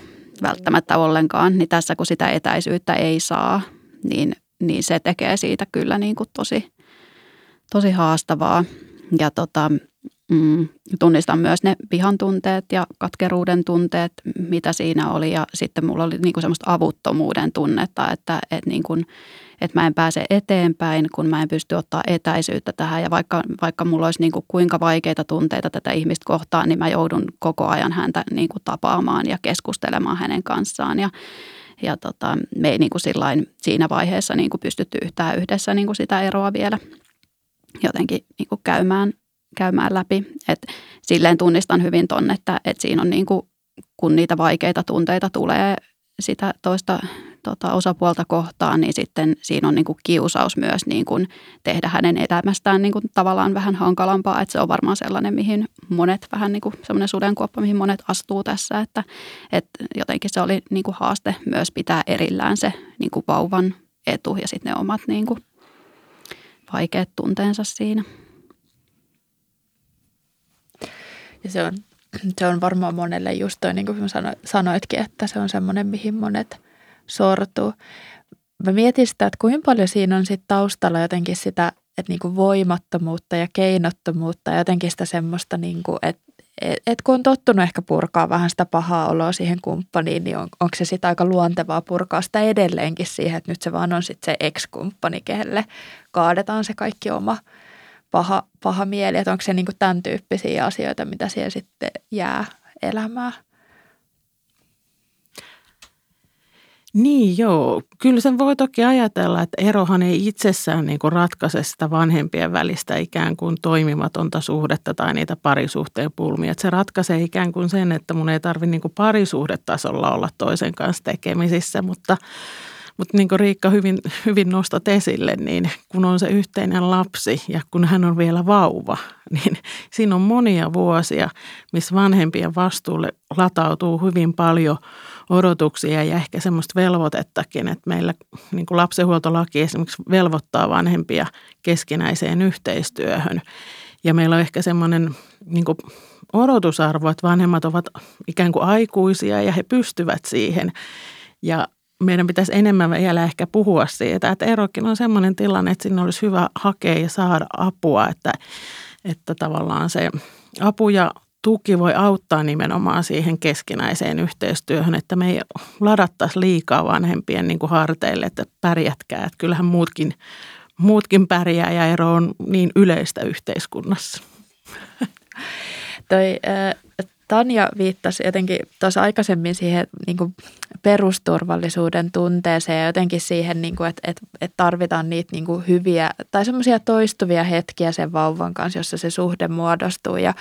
välttämättä ollenkaan, niin tässä kun sitä etäisyyttä ei saa, niin, niin se tekee siitä kyllä niin kuin tosi, tosi haastavaa. Ja tota, Mm, tunnistan myös ne vihan tunteet ja katkeruuden tunteet, mitä siinä oli. Ja sitten mulla oli niinku semmoista avuttomuuden tunnetta, että, että, niinku, että mä en pääse eteenpäin, kun mä en pysty ottaa etäisyyttä tähän. Ja vaikka, vaikka mulla olisi niinku kuinka vaikeita tunteita tätä ihmistä kohtaan, niin mä joudun koko ajan häntä niinku tapaamaan ja keskustelemaan hänen kanssaan. Ja, ja tota, me ei niinku sillain, siinä vaiheessa niinku pystytty yhtään yhdessä niinku sitä eroa vielä jotenkin niinku käymään käymään läpi. Et silleen tunnistan hyvin ton, että, että siinä on niin kuin, kun niitä vaikeita tunteita tulee sitä toista tota, osapuolta kohtaan, niin sitten siinä on niin kuin kiusaus myös niin kuin tehdä hänen elämästään niin kuin tavallaan vähän hankalampaa. Että se on varmaan sellainen, mihin monet vähän niin kuin semmoinen sudenkuoppa, mihin monet astuu tässä. Että, että jotenkin se oli niin kuin haaste myös pitää erillään se niin kuin vauvan etu ja sitten ne omat niin kuin vaikeat tunteensa siinä. Ja se on, se on varmaan monelle just toi, niin kuin sanoitkin, että se on semmoinen, mihin monet sortuu. Mä mietin sitä, että kuinka paljon siinä on sit taustalla jotenkin sitä että niin kuin voimattomuutta ja keinottomuutta ja jotenkin sitä semmoista, niin kuin, että et, et kun on tottunut ehkä purkaa vähän sitä pahaa oloa siihen kumppaniin, niin on, onko se sitten aika luontevaa purkaa sitä edelleenkin siihen, että nyt se vaan on sitten se ex-kumppani, kelle kaadetaan se kaikki oma – paha, paha mieli, että onko se niin kuin tämän tyyppisiä asioita, mitä siellä sitten jää elämään. Niin joo, kyllä sen voi toki ajatella, että erohan ei itsessään niin kuin ratkaise sitä vanhempien välistä ikään kuin toimimatonta suhdetta tai niitä parisuhteen pulmia. Että se ratkaisee ikään kuin sen, että mun ei tarvitse niin parisuhdetasolla olla toisen kanssa tekemisissä, mutta mutta niin kuin Riikka hyvin, hyvin nostat esille, niin kun on se yhteinen lapsi ja kun hän on vielä vauva, niin siinä on monia vuosia, missä vanhempien vastuulle latautuu hyvin paljon odotuksia ja ehkä semmoista velvoitettakin, että meillä niin kuin lapsenhuoltolaki esimerkiksi velvoittaa vanhempia keskinäiseen yhteistyöhön. Ja meillä on ehkä semmoinen niin kuin odotusarvo, että vanhemmat ovat ikään kuin aikuisia ja he pystyvät siihen. Ja meidän pitäisi enemmän vielä ehkä puhua siitä, että erokin on sellainen tilanne, että sinne olisi hyvä hakea ja saada apua, että, että tavallaan se apu ja tuki voi auttaa nimenomaan siihen keskinäiseen yhteistyöhön, että me ei ladattaisi liikaa vanhempien niin kuin harteille, että pärjätkää, että kyllähän muutkin, muutkin pärjää ja ero on niin yleistä yhteiskunnassa. Toi, äh, Tanja viittasi jotenkin tuossa aikaisemmin siihen niin kuin perusturvallisuuden tunteeseen ja jotenkin siihen, niin kuin, että, että, että tarvitaan niitä niin kuin hyviä tai semmoisia toistuvia hetkiä sen vauvan kanssa, jossa se suhde muodostuu. Ja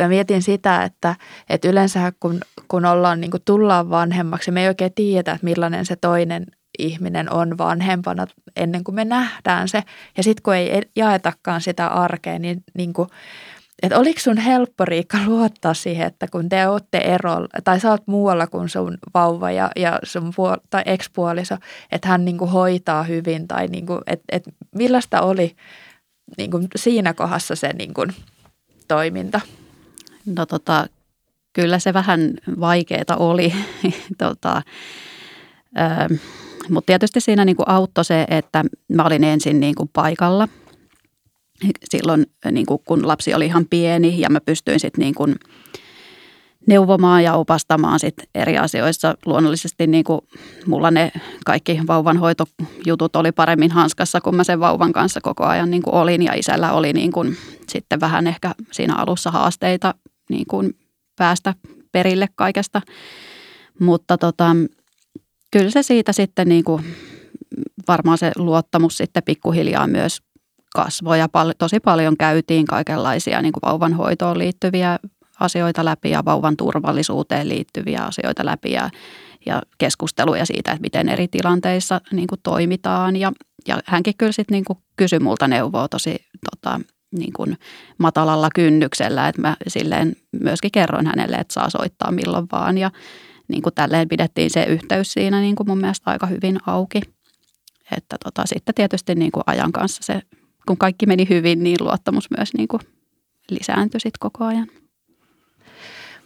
mä mietin sitä, että, että yleensä kun, kun ollaan, niin kuin tullaan vanhemmaksi, me ei oikein tiedä, että millainen se toinen ihminen on vanhempana ennen kuin me nähdään se. Ja sitten kun ei jaetakaan sitä arkea, niin, niin kuin, että oliko sun helppo Riikka luottaa siihen, että kun te olette erolla, tai sä oot muualla kuin sun vauva ja, ja sun puol- tai ekspuoliso, että hän niin kuin hoitaa hyvin tai niin kuin, että, että millaista oli niin kuin siinä kohdassa se niin kuin toiminta? No tota, kyllä se vähän vaikeaa oli, tota, mutta tietysti siinä niin kuin auttoi se, että mä olin ensin niin kuin paikalla silloin, niin kuin kun lapsi oli ihan pieni ja mä pystyin sitten niin kuin neuvomaan ja opastamaan sit eri asioissa. Luonnollisesti niin kuin mulla ne kaikki vauvanhoitojutut oli paremmin hanskassa, kun mä sen vauvan kanssa koko ajan niin kuin olin. Ja isällä oli niin kuin sitten vähän ehkä siinä alussa haasteita niin kuin päästä perille kaikesta. Mutta tota, kyllä se siitä sitten niin kuin, varmaan se luottamus sitten pikkuhiljaa myös kasvoi ja pal- tosi paljon käytiin kaikenlaisia niin kuin vauvanhoitoon liittyviä asioita läpi ja vauvan turvallisuuteen liittyviä asioita läpi ja, ja keskusteluja siitä, että miten eri tilanteissa niin kuin toimitaan. Ja, ja hänkin kyllä sitten niin kuin kysyi multa neuvoa tosi tota, niin kuin matalalla kynnyksellä, että mä silleen myöskin kerroin hänelle, että saa soittaa milloin vaan ja niin kuin tälleen pidettiin se yhteys siinä niin kuin mun mielestä aika hyvin auki. Että tota, sitten tietysti niin kuin ajan kanssa se, kun kaikki meni hyvin, niin luottamus myös niin kuin lisääntyi sitten koko ajan.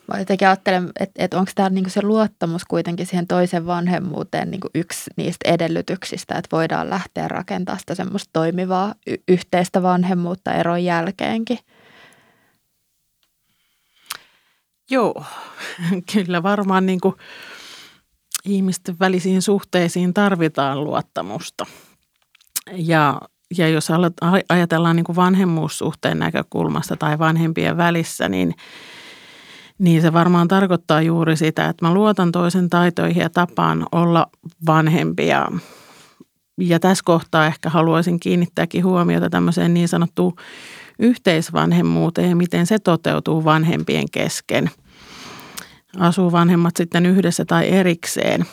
Mä jotenkin ajattelen, että, että onko tämä niinku se luottamus kuitenkin siihen toisen vanhemmuuteen niinku yksi niistä edellytyksistä, että voidaan lähteä rakentamaan sitä semmoista toimivaa y- yhteistä vanhemmuutta eron jälkeenkin. Joo, kyllä varmaan niin kuin ihmisten välisiin suhteisiin tarvitaan luottamusta. Ja, ja jos ajatellaan niin kuin vanhemmuussuhteen näkökulmasta tai vanhempien välissä, niin – niin se varmaan tarkoittaa juuri sitä, että mä luotan toisen taitoihin ja tapaan olla vanhempia. Ja tässä kohtaa ehkä haluaisin kiinnittääkin huomiota tämmöiseen niin sanottuun yhteisvanhemmuuteen ja miten se toteutuu vanhempien kesken. Asuu vanhemmat sitten yhdessä tai erikseen.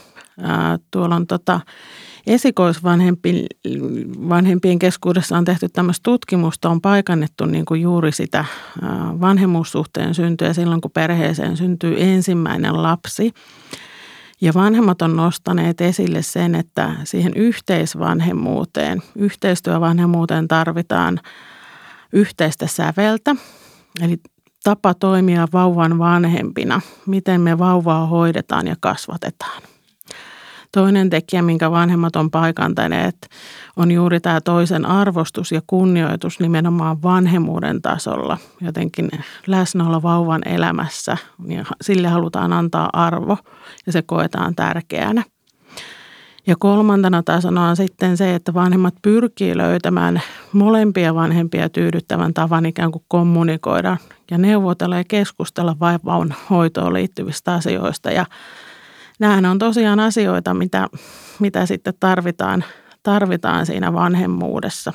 tuolla on tota, esikoisvanhempien keskuudessa on tehty tämmöistä tutkimusta, on paikannettu niin kuin juuri sitä vanhemmuussuhteen syntyä silloin, kun perheeseen syntyy ensimmäinen lapsi. Ja vanhemmat on nostaneet esille sen, että siihen yhteisvanhemmuuteen, yhteistyövanhemmuuteen tarvitaan yhteistä säveltä, eli tapa toimia vauvan vanhempina, miten me vauvaa hoidetaan ja kasvatetaan – Toinen tekijä, minkä vanhemmat on paikantaneet, on juuri tämä toisen arvostus ja kunnioitus nimenomaan vanhemmuuden tasolla. Jotenkin läsnäolo vauvan elämässä, niin sille halutaan antaa arvo ja se koetaan tärkeänä. Ja kolmantena tasona on sitten se, että vanhemmat pyrkii löytämään molempia vanhempia tyydyttävän tavan ikään kuin kommunikoida ja neuvotella ja keskustella vaivan hoitoon liittyvistä asioista ja nämähän on tosiaan asioita, mitä, mitä sitten tarvitaan, tarvitaan siinä vanhemmuudessa.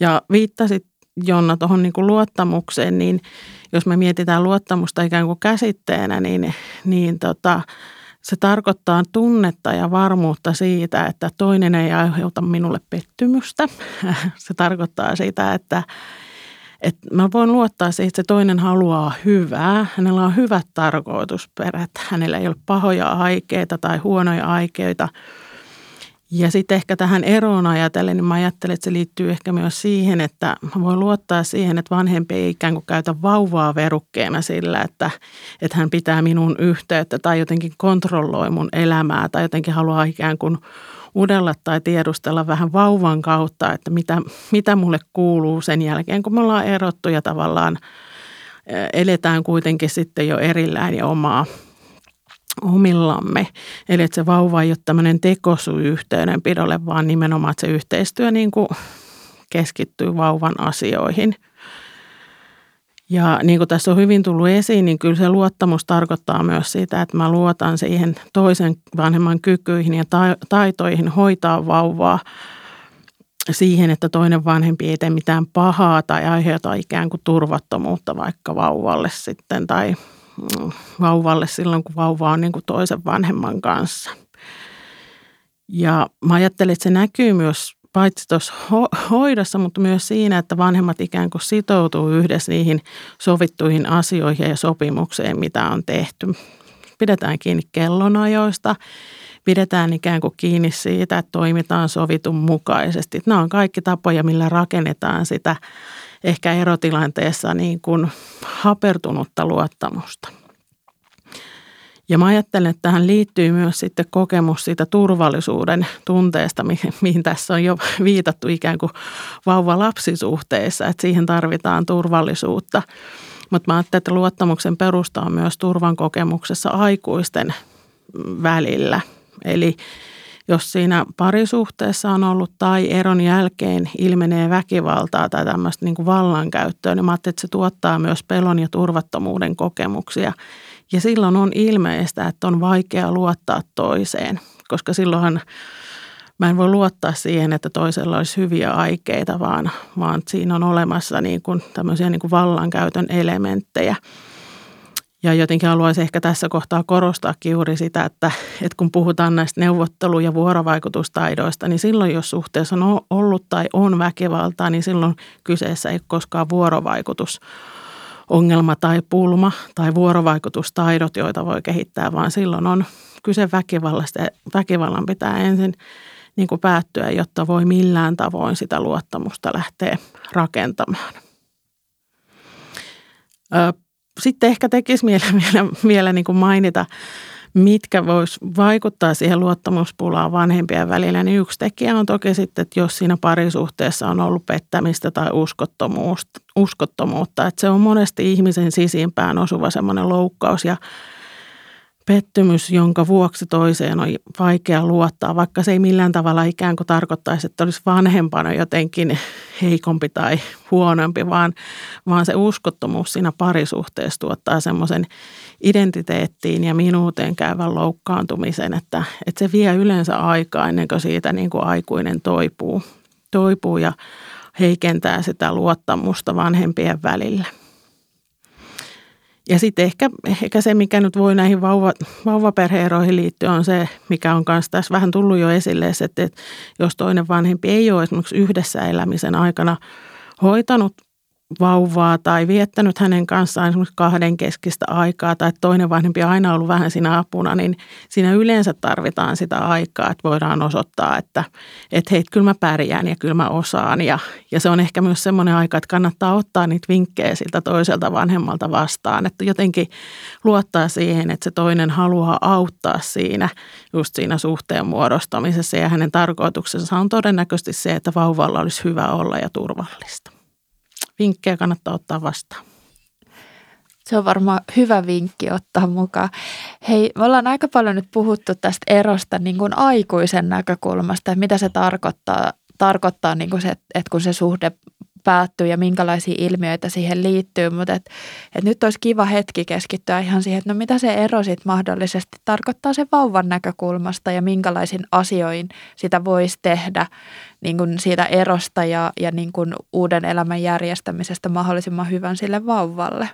Ja viittasit Jonna tuohon niin luottamukseen, niin jos me mietitään luottamusta ikään kuin käsitteenä, niin, niin tota, se tarkoittaa tunnetta ja varmuutta siitä, että toinen ei aiheuta minulle pettymystä. Se tarkoittaa sitä, että, että mä voin luottaa siihen, että se toinen haluaa hyvää. Hänellä on hyvät tarkoitusperät. Hänellä ei ole pahoja aikeita tai huonoja aikeita. Ja sitten ehkä tähän eroon ajatellen, niin mä ajattelen, että se liittyy ehkä myös siihen, että mä voin luottaa siihen, että vanhempi ei ikään kuin käytä vauvaa verukkeena sillä, että, että hän pitää minun yhteyttä tai jotenkin kontrolloi mun elämää tai jotenkin haluaa ikään kuin udella tai tiedustella vähän vauvan kautta, että mitä, mitä mulle kuuluu sen jälkeen, kun me ollaan erottu ja tavallaan eletään kuitenkin sitten jo erillään ja omaa omillamme. Eli että se vauva ei ole tämmöinen tekosyy yhteydenpidolle, vaan nimenomaan että se yhteistyö niin kuin keskittyy vauvan asioihin – ja niin kuin tässä on hyvin tullut esiin, niin kyllä se luottamus tarkoittaa myös sitä, että mä luotan siihen toisen vanhemman kykyihin ja taitoihin hoitaa vauvaa siihen, että toinen vanhempi ei tee mitään pahaa tai aiheuta ikään kuin turvattomuutta vaikka vauvalle sitten tai mm, vauvalle silloin, kun vauva on niin kuin toisen vanhemman kanssa. Ja mä ajattelin, että se näkyy myös paitsi tuossa hoidossa, mutta myös siinä, että vanhemmat ikään kuin sitoutuu yhdessä niihin sovittuihin asioihin ja sopimukseen, mitä on tehty. Pidetään kiinni kellonajoista, pidetään ikään kuin kiinni siitä, että toimitaan sovitun mukaisesti. Nämä on kaikki tapoja, millä rakennetaan sitä ehkä erotilanteessa niin kuin hapertunutta luottamusta. Ja mä ajattelen, että tähän liittyy myös sitten kokemus siitä turvallisuuden tunteesta, mihin tässä on jo viitattu ikään kuin vauva-lapsisuhteessa, että siihen tarvitaan turvallisuutta. Mutta mä ajattelen, että luottamuksen perusta on myös turvan kokemuksessa aikuisten välillä. Eli jos siinä parisuhteessa on ollut tai eron jälkeen ilmenee väkivaltaa tai tämmöistä niin kuin vallankäyttöä, niin mä ajattelen, että se tuottaa myös pelon ja turvattomuuden kokemuksia – ja silloin on ilmeistä, että on vaikea luottaa toiseen, koska silloinhan mä en voi luottaa siihen, että toisella olisi hyviä aikeita, vaan, vaan siinä on olemassa niin kuin tämmöisiä niin kuin vallankäytön elementtejä. Ja jotenkin haluaisin ehkä tässä kohtaa korostaa juuri sitä, että, että kun puhutaan näistä neuvottelu- ja vuorovaikutustaidoista, niin silloin jos suhteessa on ollut tai on väkivaltaa, niin silloin kyseessä ei koskaan vuorovaikutus ongelma tai pulma tai vuorovaikutustaidot, joita voi kehittää, vaan silloin on kyse väkivallasta väkivallan pitää ensin niin kuin päättyä, jotta voi millään tavoin sitä luottamusta lähteä rakentamaan. Sitten ehkä tekisi mieleen vielä niin kuin mainita mitkä vois vaikuttaa siihen luottamuspulaan vanhempien välillä, niin yksi tekijä on toki sitten, että jos siinä parisuhteessa on ollut pettämistä tai uskottomuutta, että se on monesti ihmisen sisimpään osuva semmoinen loukkaus ja pettymys, jonka vuoksi toiseen on vaikea luottaa, vaikka se ei millään tavalla ikään kuin tarkoittaisi, että olisi vanhempana jotenkin heikompi tai huonompi, vaan, vaan se uskottomuus siinä parisuhteessa tuottaa semmoisen identiteettiin ja minuuteen käyvän loukkaantumisen, että, että se vie yleensä aikaa ennen kuin siitä niin kuin aikuinen toipuu, toipuu ja heikentää sitä luottamusta vanhempien välillä. Ja sitten ehkä, ehkä se, mikä nyt voi näihin vauva, vauvaperheeroihin liittyä, on se, mikä on myös tässä vähän tullut jo esille, että, että jos toinen vanhempi ei ole esimerkiksi yhdessä elämisen aikana hoitanut vauvaa tai viettänyt hänen kanssaan esimerkiksi kahden keskistä aikaa tai toinen vanhempi aina ollut vähän siinä apuna, niin siinä yleensä tarvitaan sitä aikaa, että voidaan osoittaa, että, että hei, kyllä mä pärjään ja kyllä mä osaan. Ja, ja se on ehkä myös semmoinen aika, että kannattaa ottaa niitä vinkkejä siltä toiselta vanhemmalta vastaan, että jotenkin luottaa siihen, että se toinen haluaa auttaa siinä just siinä suhteen muodostamisessa ja hänen tarkoituksensa on todennäköisesti se, että vauvalla olisi hyvä olla ja turvallista vinkkejä kannattaa ottaa vastaan. Se on varmaan hyvä vinkki ottaa mukaan. Hei, me ollaan aika paljon nyt puhuttu tästä erosta niin kuin aikuisen näkökulmasta, että mitä se tarkoittaa, tarkoittaa niin kuin se, että kun se suhde päättyy ja minkälaisia ilmiöitä siihen liittyy, mutta et, et nyt olisi kiva hetki keskittyä ihan siihen, että no mitä se ero sitten mahdollisesti tarkoittaa sen vauvan näkökulmasta ja minkälaisin asioin sitä voisi tehdä niin kuin siitä erosta ja, ja niin kuin uuden elämän järjestämisestä mahdollisimman hyvän sille vauvalle.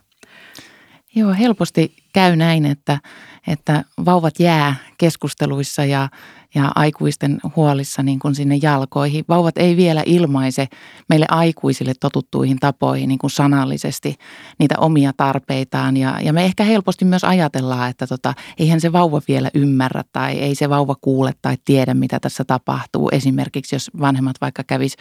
Joo, helposti käy näin, että, että vauvat jää keskusteluissa ja ja aikuisten huolissa niin kuin sinne jalkoihin. Vauvat ei vielä ilmaise meille aikuisille totuttuihin tapoihin niin kuin sanallisesti niitä omia tarpeitaan. Ja, ja me ehkä helposti myös ajatellaan, että tota, eihän se vauva vielä ymmärrä tai ei se vauva kuule tai tiedä, mitä tässä tapahtuu. Esimerkiksi jos vanhemmat vaikka kävis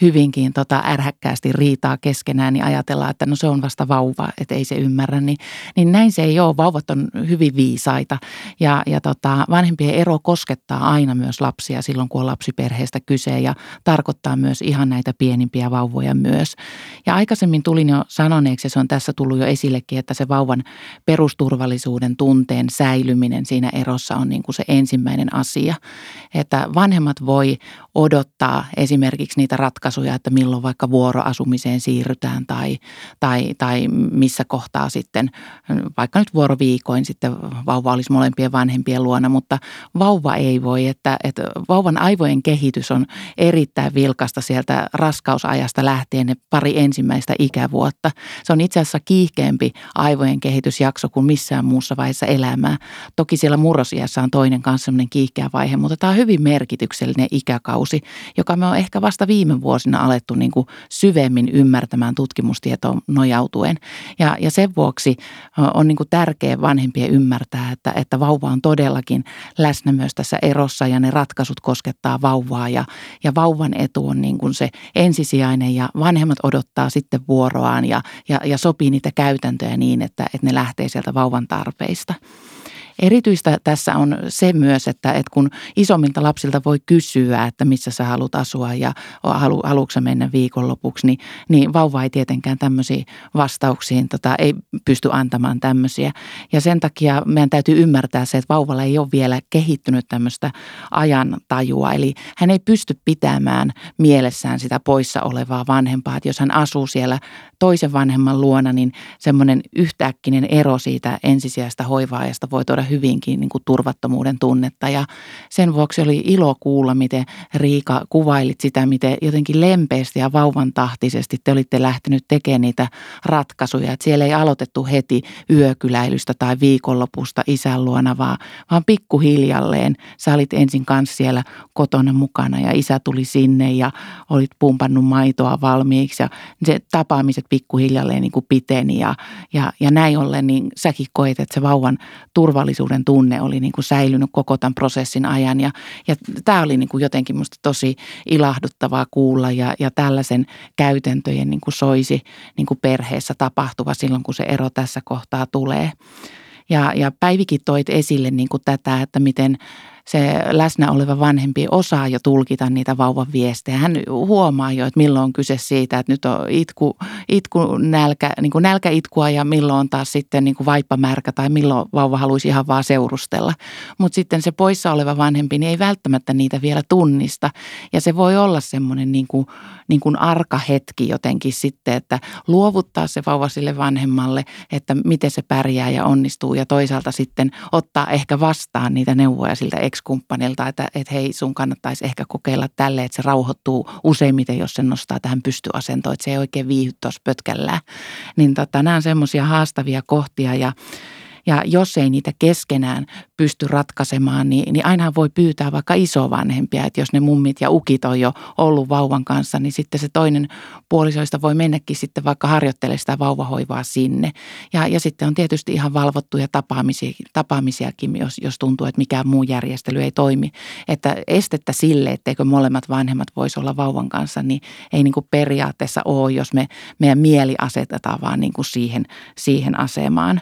hyvinkin tota, ärhäkkäästi riitaa keskenään, niin ajatellaan, että no se on vasta vauva, että ei se ymmärrä. Niin, niin näin se ei ole. Vauvat on hyvin viisaita ja, ja tota, vanhempien ero koskettaa aina myös lapsia silloin, kun on lapsiperheestä kyse ja tarkoittaa myös ihan näitä pienimpiä vauvoja myös. Ja aikaisemmin tulin jo sanoneeksi, ja se on tässä tullut jo esillekin, että se vauvan perusturvallisuuden tunteen säilyminen siinä erossa on niin kuin se ensimmäinen asia. Että vanhemmat voi odottaa esimerkiksi niitä ratkaisuja, että milloin vaikka vuoroasumiseen siirrytään tai, tai, tai missä kohtaa sitten vaikka nyt vuoroviikoin sitten vauva olisi molempien vanhempien luona, mutta vauva ei voi, että, että vauvan aivojen kehitys on erittäin vilkasta sieltä raskausajasta lähtien ne pari ensimmäistä ikävuotta. Se on itse asiassa kiihkeämpi aivojen kehitysjakso kuin missään muussa vaiheessa elämää. Toki siellä murrosiässä on toinen kanssa sellainen kiihkeä vaihe, mutta tämä on hyvin merkityksellinen ikäkausi, joka me on ehkä vasta viime vuosina alettu niin kuin syvemmin ymmärtämään tutkimustietoon nojautuen. Ja, ja sen vuoksi on niin kuin tärkeä vanhempien ymmärtää, että, että vauva on todellakin läsnä myös tässä erossa ja ne ratkaisut koskettaa vauvaa ja, ja vauvan etu on niin kuin se ensisijainen ja vanhemmat odottaa sitten vuoroaan ja, ja, ja sopii niitä käytäntöjä niin, että, että ne lähtee sieltä vauvan tarpeista. Erityistä tässä on se myös, että, että kun isommilta lapsilta voi kysyä, että missä sä haluat asua ja halu, haluatko mennä viikonlopuksi, niin, niin vauva ei tietenkään tämmöisiin vastauksiin, tota, ei pysty antamaan tämmöisiä. Ja sen takia meidän täytyy ymmärtää se, että vauvalla ei ole vielä kehittynyt tämmöistä ajan tajua. Eli hän ei pysty pitämään mielessään sitä poissa olevaa vanhempaa. Että jos hän asuu siellä toisen vanhemman luona, niin semmoinen yhtäkkinen ero siitä ensisijaista hoivaajasta voi tuoda hyvinkin niin kuin turvattomuuden tunnetta. Ja sen vuoksi oli ilo kuulla, miten Riika kuvailit sitä, miten jotenkin lempeästi ja vauvan tahtisesti te olitte lähtenyt tekemään niitä ratkaisuja. Että siellä ei aloitettu heti yökyläilystä tai viikonlopusta isän luona, vaan, vaan pikkuhiljalleen. Sä olit ensin kanssa siellä kotona mukana ja isä tuli sinne ja olit pumpannut maitoa valmiiksi ja se tapaamiset pikkuhiljalleen niin kuin piteni ja, ja, ja näin ollen niin säkin koet, että se vauvan turvallisuuden tunne oli niin kuin säilynyt koko tämän prosessin ajan ja, ja tämä oli niin kuin jotenkin musta tosi ilahduttavaa kuulla ja, ja tällaisen käytäntöjen niin kuin soisi niin kuin perheessä tapahtuva silloin, kun se ero tässä kohtaa tulee. Ja, ja Päivikin toit esille niin kuin tätä, että miten se läsnä oleva vanhempi osaa jo tulkita niitä vauvan viestejä. Hän huomaa jo, että milloin on kyse siitä, että nyt on itku, itku nälkä, niin kuin nälkäitkua ja milloin on taas sitten niin kuin vaippamärkä tai milloin vauva haluaisi ihan vaan seurustella. Mutta sitten se poissa oleva vanhempi niin ei välttämättä niitä vielä tunnista ja se voi olla semmoinen niin kuin, niin kuin arka hetki jotenkin sitten, että luovuttaa se vauva sille vanhemmalle, että miten se pärjää ja onnistuu ja toisaalta sitten ottaa ehkä vastaan niitä neuvoja siltä ex-kumppanilta, että, että hei sun kannattaisi ehkä kokeilla tälle, että se rauhoittuu useimmiten, jos se nostaa tähän pystyasentoon, että se ei oikein viihy tuossa pötkällään. Niin tota, nämä on semmoisia haastavia kohtia ja ja jos ei niitä keskenään pysty ratkaisemaan, niin, niin aina voi pyytää vaikka isovanhempia, että jos ne mummit ja ukit on jo ollut vauvan kanssa, niin sitten se toinen puolisoista voi mennäkin sitten vaikka harjoittelemaan sitä vauvahoivaa sinne. Ja, ja sitten on tietysti ihan valvottuja tapaamisia, tapaamisiakin, jos, jos tuntuu, että mikään muu järjestely ei toimi. Että estettä sille, etteikö molemmat vanhemmat voisi olla vauvan kanssa, niin ei niin kuin periaatteessa ole, jos me meidän mieli asetetaan vaan niin kuin siihen, siihen asemaan.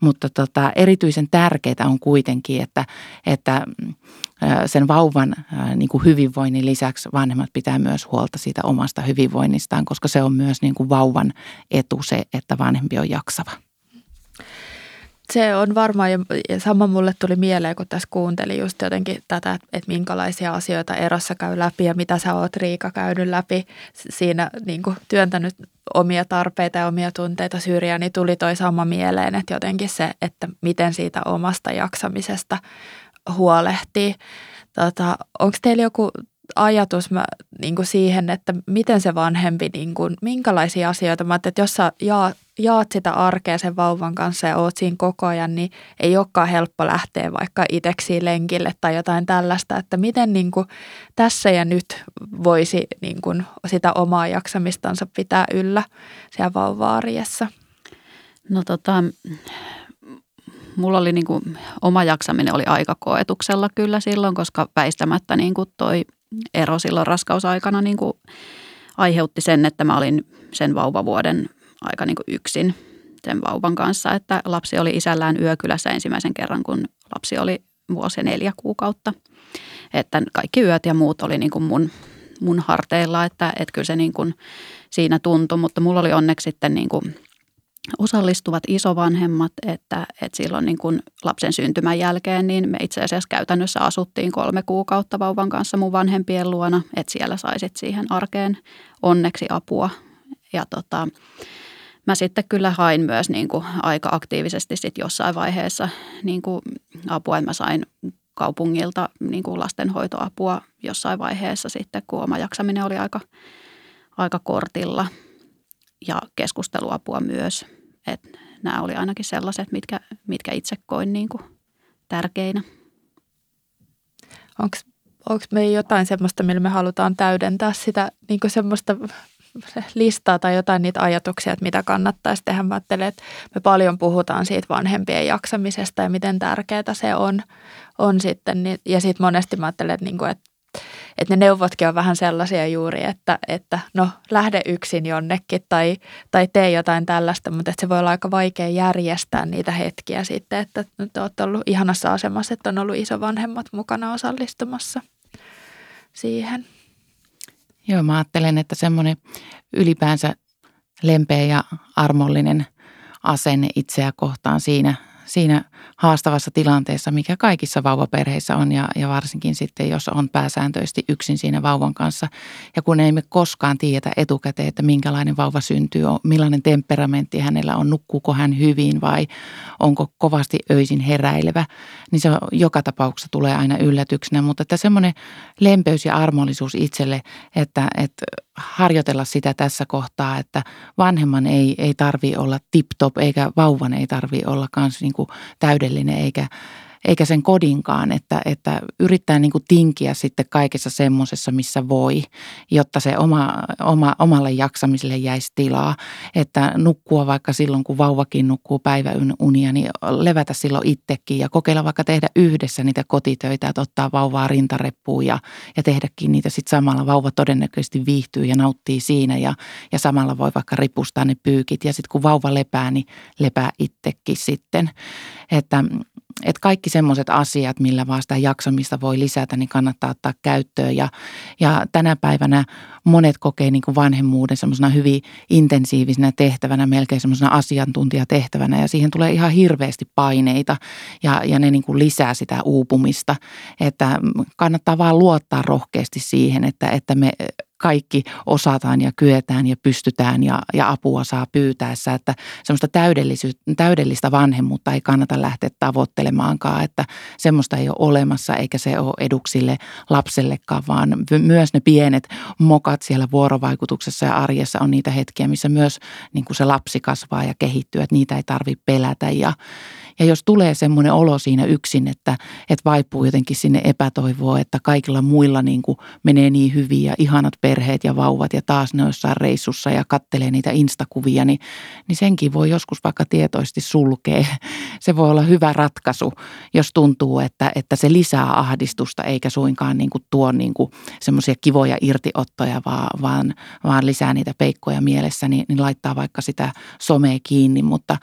Mutta tota, erityisen tärkeää on kuitenkin, että, että sen vauvan niin kuin hyvinvoinnin lisäksi vanhemmat pitää myös huolta siitä omasta hyvinvoinnistaan, koska se on myös niin kuin vauvan etu se, että vanhempi on jaksava. Se on varmaan, ja sama mulle tuli mieleen, kun tässä kuuntelin just jotenkin tätä, että minkälaisia asioita erossa käy läpi ja mitä sä oot Riika käynyt läpi siinä niin kuin työntänyt omia tarpeita ja omia tunteita syrjään, niin tuli toi sama mieleen, että jotenkin se, että miten siitä omasta jaksamisesta huolehtii. Tota, Onko teillä joku ajatus mä, niin kuin siihen, että miten se vanhempi, niin kuin, minkälaisia asioita, mä että jos sä jaat, jaat sitä arkea sen vauvan kanssa ja oot siinä koko ajan, niin ei olekaan helppo lähteä vaikka itseksi lenkille tai jotain tällaista, että miten niin kuin, tässä ja nyt voisi niin kuin, sitä omaa jaksamistansa pitää yllä siellä vauva-arjessa. No tota, mulla oli niin kuin, oma jaksaminen oli aika koetuksella kyllä silloin, koska väistämättä niin kuin toi ero silloin raskausaikana niin kuin aiheutti sen, että mä olin sen vauvavuoden aika niin kuin yksin sen vauvan kanssa, että lapsi oli isällään yökylässä ensimmäisen kerran, kun lapsi oli vuosi neljä kuukautta. Että kaikki yöt ja muut oli niin kuin mun, mun harteilla, että, että kyllä se niin kuin siinä tuntui, mutta mulla oli onneksi sitten niin kuin osallistuvat isovanhemmat, että, että silloin niin kuin lapsen syntymän jälkeen niin me itse asiassa käytännössä asuttiin kolme kuukautta vauvan kanssa mun vanhempien luona, että siellä saisit siihen arkeen onneksi apua. Ja tota, mä sitten kyllä hain myös niin kuin aika aktiivisesti sit jossain vaiheessa niin kuin apua, mä sain kaupungilta niin kuin lastenhoitoapua jossain vaiheessa sitten, kun oma jaksaminen oli aika, aika kortilla ja keskusteluapua myös. Et nämä oli ainakin sellaiset, mitkä, mitkä itse koin niin kuin tärkeinä. Onko me jotain semmoista, millä me halutaan täydentää sitä niin semmoista listaa tai jotain niitä ajatuksia, että mitä kannattaisi tehdä. Mä ajattelen, että me paljon puhutaan siitä vanhempien jaksamisesta ja miten tärkeää se on, on sitten. Niin, ja sitten monesti mä ajattelen, että, niin kuin, että että ne neuvotkin on vähän sellaisia juuri, että, että no lähde yksin jonnekin tai, tai tee jotain tällaista, mutta että se voi olla aika vaikea järjestää niitä hetkiä sitten, että nyt olet ollut ihanassa asemassa, että on ollut isovanhemmat mukana osallistumassa siihen. Joo, mä ajattelen, että semmoinen ylipäänsä lempeä ja armollinen asenne itseä kohtaan siinä, siinä haastavassa tilanteessa, mikä kaikissa vauvaperheissä on ja, ja varsinkin sitten, jos on pääsääntöisesti yksin siinä vauvan kanssa. Ja kun ei me koskaan tiedä etukäteen, että minkälainen vauva syntyy, millainen temperamentti hänellä on, nukkuuko hän hyvin vai onko kovasti öisin heräilevä, niin se joka tapauksessa tulee aina yllätyksenä. Mutta että semmoinen lempeys ja armollisuus itselle, että, että harjoitella sitä tässä kohtaa, että vanhemman ei, ei tarvi olla tip-top eikä vauvan ei tarvi olla kans niin kuin täydellinen eikä, eikä sen kodinkaan, että, että yrittää niin kuin tinkiä sitten kaikessa semmoisessa, missä voi, jotta se oma, oma, omalle jaksamiselle jäisi tilaa. Että nukkua vaikka silloin, kun vauvakin nukkuu päiväunia, niin levätä silloin itsekin ja kokeilla vaikka tehdä yhdessä niitä kotitöitä, että ottaa vauvaa rintareppuun ja, ja tehdäkin niitä sitten samalla. Vauva todennäköisesti viihtyy ja nauttii siinä ja, ja samalla voi vaikka ripustaa ne pyykit. Ja sitten kun vauva lepää, niin lepää itsekin sitten. Että että kaikki semmoiset asiat, millä vaan sitä jaksamista voi lisätä, niin kannattaa ottaa käyttöön. Ja, ja tänä päivänä monet kokee niin kuin vanhemmuuden semmoisena hyvin intensiivisenä tehtävänä, melkein semmoisena asiantuntijatehtävänä. Ja siihen tulee ihan hirveästi paineita ja, ja ne niin kuin lisää sitä uupumista. Että kannattaa vaan luottaa rohkeasti siihen, että, että me kaikki osataan ja kyetään ja pystytään ja, ja apua saa pyytäessä, että semmoista täydellistä vanhemmuutta ei kannata lähteä tavoittelemaankaan, että semmoista ei ole olemassa eikä se ole eduksille lapsellekaan, vaan myös ne pienet mokat siellä vuorovaikutuksessa ja arjessa on niitä hetkiä, missä myös niin kuin se lapsi kasvaa ja kehittyy, että niitä ei tarvitse pelätä ja, ja jos tulee semmoinen olo siinä yksin, että, että vaipuu jotenkin sinne epätoivoa, että kaikilla muilla niin kuin menee niin hyvin ja ihanat perheet ja vauvat ja taas ne jossain reissussa ja kattelee niitä instakuvia, niin, niin senkin voi joskus vaikka tietoisesti sulkea. Se voi olla hyvä ratkaisu, jos tuntuu, että, että se lisää ahdistusta eikä suinkaan niin kuin tuo niin kuin semmoisia kivoja irtiottoja, vaan, vaan, vaan lisää niitä peikkoja mielessä, niin, niin laittaa vaikka sitä somea kiinni. Mutta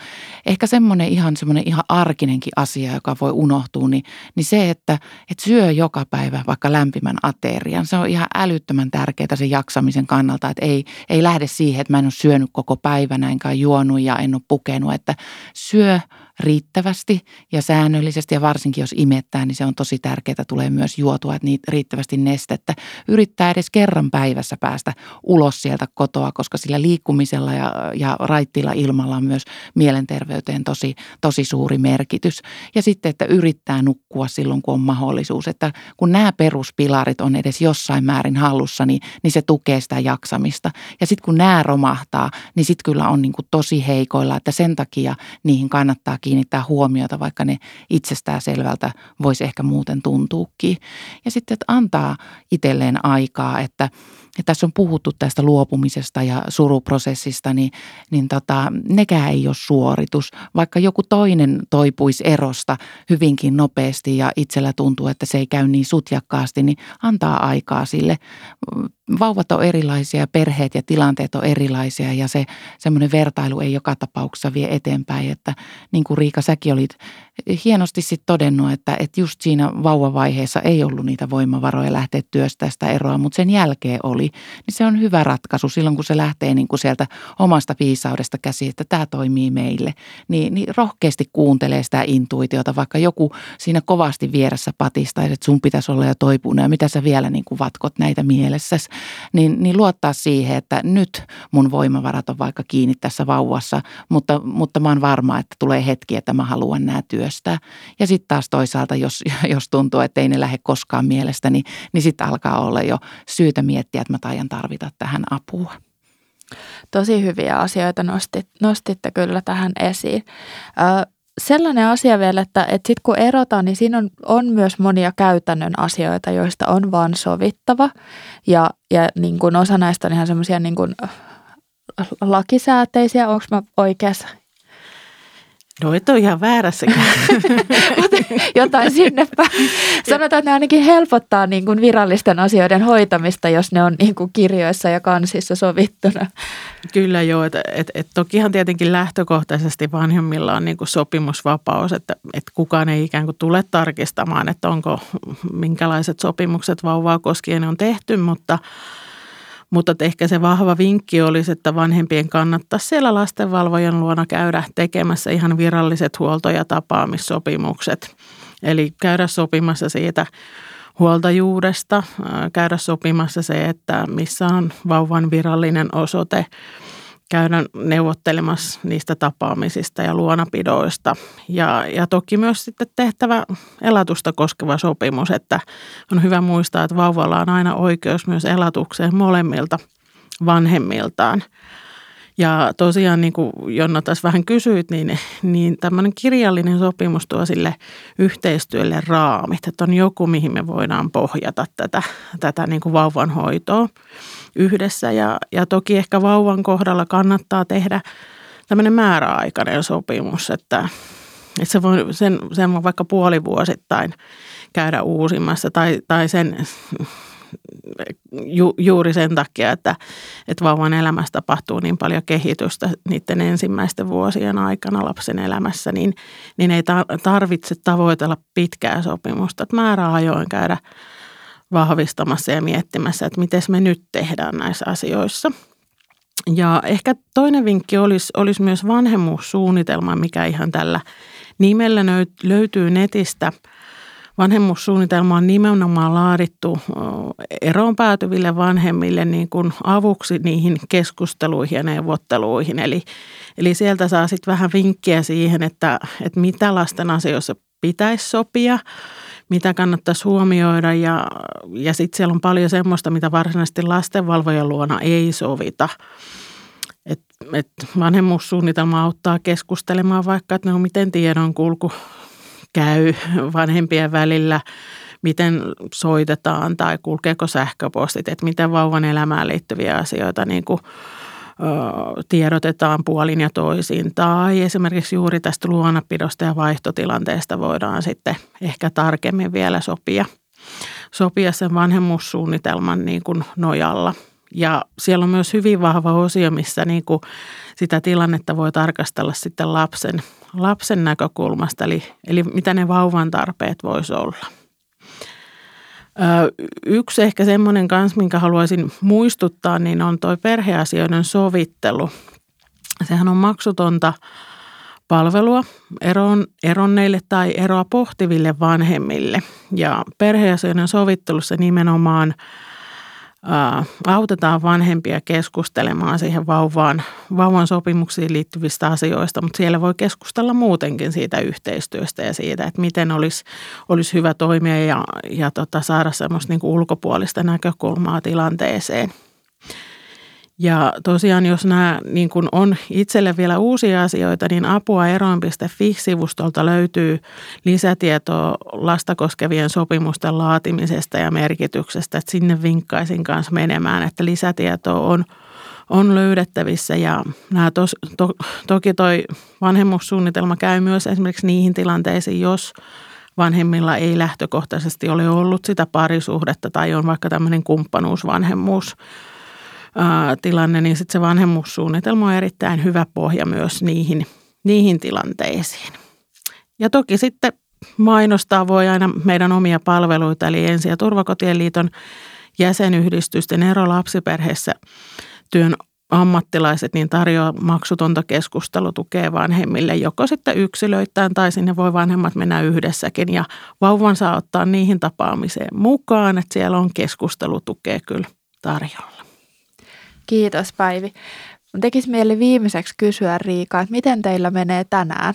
ehkä semmoinen ihan semmoinen ihan arkinenkin asia, joka voi unohtua, niin, niin se, että, että syö joka päivä vaikka lämpimän aterian, se on ihan älyttömän tärkeää sen jaksamisen kannalta, että ei, ei lähde siihen, että mä en ole syönyt koko päivänä enkä juonut ja en ole pukenut, että syö riittävästi ja säännöllisesti ja varsinkin jos imettää, niin se on tosi tärkeää, tulee myös juotua, että niitä riittävästi nestettä. Yrittää edes kerran päivässä päästä ulos sieltä kotoa, koska sillä liikkumisella ja, ja raittilla ilmalla on myös mielenterveyteen tosi, tosi suuri merkitys. Ja sitten, että yrittää nukkua silloin, kun on mahdollisuus. Että kun nämä peruspilarit on edes jossain määrin hallussa, niin, niin se tukee sitä jaksamista. Ja sitten kun nämä romahtaa, niin sitten kyllä on niin kuin tosi heikoilla, että sen takia niihin kannattaa kiinnittää huomiota, vaikka ne itsestään selvältä voisi ehkä muuten tuntuukin. Ja sitten, että antaa itselleen aikaa, että ja tässä on puhuttu tästä luopumisesta ja suruprosessista, niin, niin tota, nekään ei ole suoritus. Vaikka joku toinen toipuisi erosta hyvinkin nopeasti ja itsellä tuntuu, että se ei käy niin sutjakkaasti, niin antaa aikaa sille. Vauvat on erilaisia, perheet ja tilanteet on erilaisia ja se semmoinen vertailu ei joka tapauksessa vie eteenpäin. Että niin kuin Riika, säkin olit hienosti sitten todennut, että, että just siinä vauvavaiheessa ei ollut niitä voimavaroja lähteä työstä sitä eroa, mutta sen jälkeen oli. Niin se on hyvä ratkaisu silloin, kun se lähtee niin kuin sieltä omasta viisaudesta käsi, että tämä toimii meille. Niin, niin rohkeasti kuuntelee sitä intuitiota, vaikka joku siinä kovasti vieressä patistaisi, että sun pitäisi olla jo toipunut ja mitä sä vielä niin kuin vatkot näitä mielessäsi. Niin, niin luottaa siihen, että nyt mun voimavarat on vaikka kiinni tässä vauvassa, mutta, mutta mä oon varma, että tulee hetki, että mä haluan nämä työstää. Ja sitten taas toisaalta, jos, jos tuntuu, että ei ne lähde koskaan mielestä, niin, niin sitten alkaa olla jo syytä miettiä, että mä taian tarvita tähän apua. Tosi hyviä asioita nostit, nostitte kyllä tähän esiin. Ö, sellainen asia vielä, että, että sitten kun erotaan, niin siinä on, on myös monia käytännön asioita, joista on vaan sovittava. Ja, ja niin kuin osa näistä on ihan semmoisia niin lakisääteisiä, onko mä oikeassa No et ole ihan väärässä. Jotain sinne päin. Sanotaan, että ne ainakin helpottaa niin kuin virallisten asioiden hoitamista, jos ne on niin kuin kirjoissa ja kansissa sovittuna. Kyllä joo, että et, et tokihan tietenkin lähtökohtaisesti vanhemmilla on niin kuin sopimusvapaus, että et kukaan ei ikään kuin tule tarkistamaan, että onko minkälaiset sopimukset vauvaa koskien on tehty, mutta – mutta ehkä se vahva vinkki olisi, että vanhempien kannattaisi siellä lastenvalvojan luona käydä tekemässä ihan viralliset huolto- ja tapaamissopimukset. Eli käydä sopimassa siitä huoltajuudesta, käydä sopimassa se, että missä on vauvan virallinen osoite – käydä neuvottelemassa niistä tapaamisista ja luonapidoista. Ja, ja toki myös sitten tehtävä elatusta koskeva sopimus, että on hyvä muistaa, että vauvalla on aina oikeus myös elatukseen molemmilta vanhemmiltaan. Ja tosiaan niin kuin Jonna tässä vähän kysyit, niin, niin tämmöinen kirjallinen sopimus tuo sille yhteistyölle raamit, että on joku, mihin me voidaan pohjata tätä, tätä niin kuin vauvan hoitoa yhdessä. Ja, ja toki ehkä vauvan kohdalla kannattaa tehdä tämmöinen määräaikainen sopimus, että, että se voi, sen, sen voi vaikka puolivuosittain käydä uusimassa tai, tai sen ju, juuri sen takia, että, että vauvan elämässä tapahtuu niin paljon kehitystä niiden ensimmäisten vuosien aikana lapsen elämässä, niin, niin ei tarvitse tavoitella pitkää sopimusta. Että määräajoin käydä vahvistamassa ja miettimässä, että miten me nyt tehdään näissä asioissa. Ja ehkä toinen vinkki olisi, olisi myös vanhemmuussuunnitelma, mikä ihan tällä nimellä löytyy netistä. Vanhemmuussuunnitelma on nimenomaan laadittu eroon päätyville vanhemmille niin kuin avuksi niihin keskusteluihin ja neuvotteluihin. Eli, eli sieltä saa sitten vähän vinkkiä siihen, että, että mitä lasten asioissa pitäisi sopia – mitä kannattaisi huomioida ja, ja sitten siellä on paljon semmoista, mitä varsinaisesti lastenvalvojan luona ei sovita. Et, et vanhemmuussuunnitelma auttaa keskustelemaan vaikka, että no miten tiedon kulku käy vanhempien välillä, miten soitetaan tai kulkeeko sähköpostit, että miten vauvan elämään liittyviä asioita niin kuin tiedotetaan puolin ja toisin. Tai esimerkiksi juuri tästä luonapidosta ja vaihtotilanteesta voidaan sitten ehkä tarkemmin vielä sopia, sopia sen vanhemmuussuunnitelman niin kuin nojalla. Ja siellä on myös hyvin vahva osio, missä niin kuin sitä tilannetta voi tarkastella sitten lapsen, lapsen näkökulmasta, eli, eli mitä ne vauvan tarpeet voisi olla. Yksi ehkä semmoinen kanssa, minkä haluaisin muistuttaa, niin on tuo perheasioiden sovittelu. Sehän on maksutonta palvelua eron, eronneille tai eroa pohtiville vanhemmille. Ja perheasioiden sovittelussa nimenomaan – autetaan vanhempia keskustelemaan siihen vauvaan, vauvan sopimuksiin liittyvistä asioista, mutta siellä voi keskustella muutenkin siitä yhteistyöstä ja siitä, että miten olisi, olisi hyvä toimia ja, ja tota, saada semmoista niin ulkopuolista näkökulmaa tilanteeseen – ja tosiaan, jos nämä niin kuin on itselle vielä uusia asioita, niin apua eroon.fi-sivustolta löytyy lisätietoa lasta koskevien sopimusten laatimisesta ja merkityksestä. Että sinne vinkkaisin kanssa menemään, että lisätietoa on, on löydettävissä ja nämä tos, to, toki toi vanhemmuussuunnitelma käy myös esimerkiksi niihin tilanteisiin, jos vanhemmilla ei lähtökohtaisesti ole ollut sitä parisuhdetta tai on vaikka tämmöinen kumppanuusvanhemmuus tilanne, niin sitten se vanhemmuussuunnitelma on erittäin hyvä pohja myös niihin, niihin tilanteisiin. Ja toki sitten mainostaa voi aina meidän omia palveluita, eli Ensi- ja Turvakotien liiton jäsenyhdistysten ero lapsiperheessä työn ammattilaiset niin tarjoaa maksutonta keskustelutukea vanhemmille, joko sitten yksilöittäin tai sinne voi vanhemmat mennä yhdessäkin ja vauvan saa ottaa niihin tapaamiseen mukaan, että siellä on keskustelutukea kyllä tarjolla. Kiitos Päivi. Tekisi mieli viimeiseksi kysyä Riika, että miten teillä menee tänään?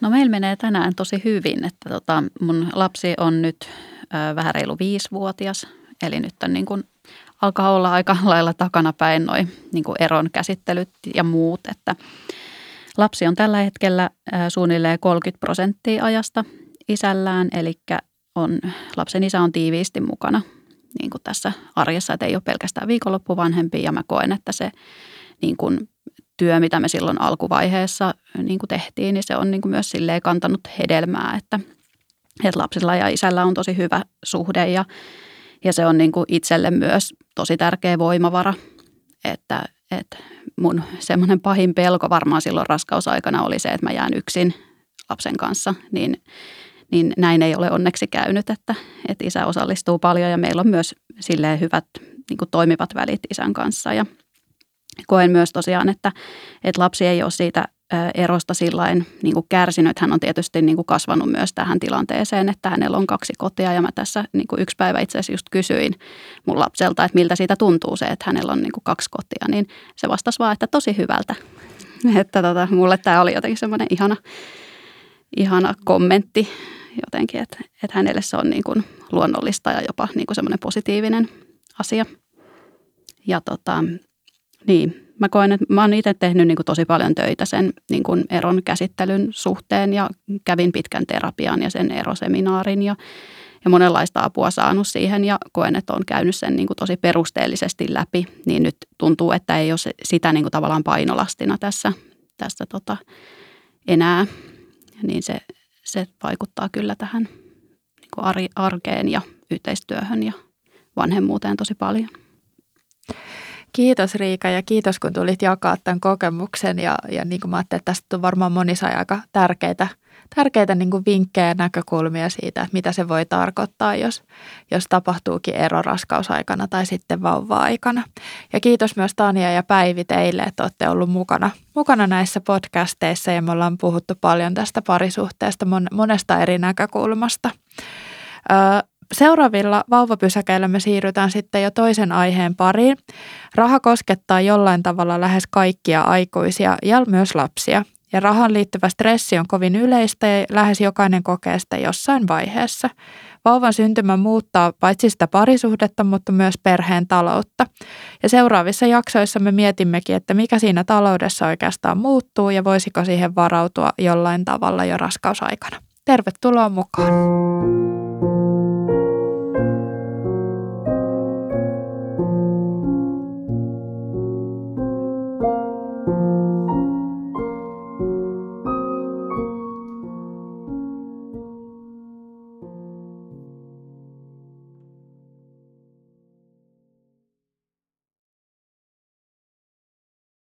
No meillä menee tänään tosi hyvin, että tota, mun lapsi on nyt ö, vähän reilu viisivuotias, eli nyt on niin kuin, alkaa olla aika lailla takanapäin noin niin eron käsittelyt ja muut, että lapsi on tällä hetkellä ö, suunnilleen 30 prosenttia ajasta isällään, eli on, lapsen isä on tiiviisti mukana niin kuin tässä arjessa, että ei ole pelkästään viikonloppuvanhempi ja mä koen, että se niin kuin työ, mitä me silloin alkuvaiheessa niin kuin tehtiin, niin se on niin kuin myös silleen kantanut hedelmää, että, että lapsilla ja isällä on tosi hyvä suhde ja, ja se on niin kuin itselle myös tosi tärkeä voimavara, että, että mun semmoinen pahin pelko varmaan silloin raskausaikana oli se, että mä jään yksin lapsen kanssa, niin, niin näin ei ole onneksi käynyt, että, että isä osallistuu paljon ja meillä on myös silleen hyvät niin kuin toimivat välit isän kanssa ja – koen myös tosiaan, että, että lapsi ei ole siitä erosta sillain niin kuin kärsinyt. Hän on tietysti niin kuin kasvanut myös tähän tilanteeseen, että hänellä on kaksi kotia. Ja mä tässä niin kuin yksi päivä itse asiassa just kysyin mun lapselta, että miltä siitä tuntuu se, että hänellä on niin kuin kaksi kotia. Niin se vastasi vaan, että tosi hyvältä. Että tota, mulle tämä oli jotenkin semmoinen ihana, ihana kommentti jotenkin, että, että hänelle se on niin kuin luonnollista ja jopa niin kuin semmoinen positiivinen asia. Ja tota, niin, mä koen, että mä oon itse tehnyt niin kuin tosi paljon töitä sen niin kuin eron käsittelyn suhteen ja kävin pitkän terapian ja sen eroseminaarin ja, ja monenlaista apua saanut siihen ja koen, että on käynyt sen niin kuin tosi perusteellisesti läpi, niin nyt tuntuu, että ei ole sitä niin kuin tavallaan painolastina tässä, tässä tota enää, niin se, se vaikuttaa kyllä tähän niin arkeen ja yhteistyöhön ja vanhemmuuteen tosi paljon. Kiitos Riika ja kiitos kun tulit jakaa tämän kokemuksen ja, ja niin kuin mä ajattelin, että tästä on varmaan moni aika tärkeitä, tärkeitä niin kuin vinkkejä ja näkökulmia siitä, että mitä se voi tarkoittaa, jos, jos tapahtuukin ero raskausaikana tai sitten vauva-aikana. Ja kiitos myös Tania ja Päivi teille, että olette ollut mukana, mukana näissä podcasteissa ja me ollaan puhuttu paljon tästä parisuhteesta monesta eri näkökulmasta. Seuraavilla vauvapysäkeillä me siirrytään sitten jo toisen aiheen pariin. Raha koskettaa jollain tavalla lähes kaikkia aikuisia ja myös lapsia. Ja rahan liittyvä stressi on kovin yleistä ja lähes jokainen kokee sitä jossain vaiheessa. Vauvan syntymä muuttaa paitsi sitä parisuhdetta, mutta myös perheen taloutta. Ja seuraavissa jaksoissa me mietimmekin, että mikä siinä taloudessa oikeastaan muuttuu ja voisiko siihen varautua jollain tavalla jo raskausaikana. Tervetuloa mukaan!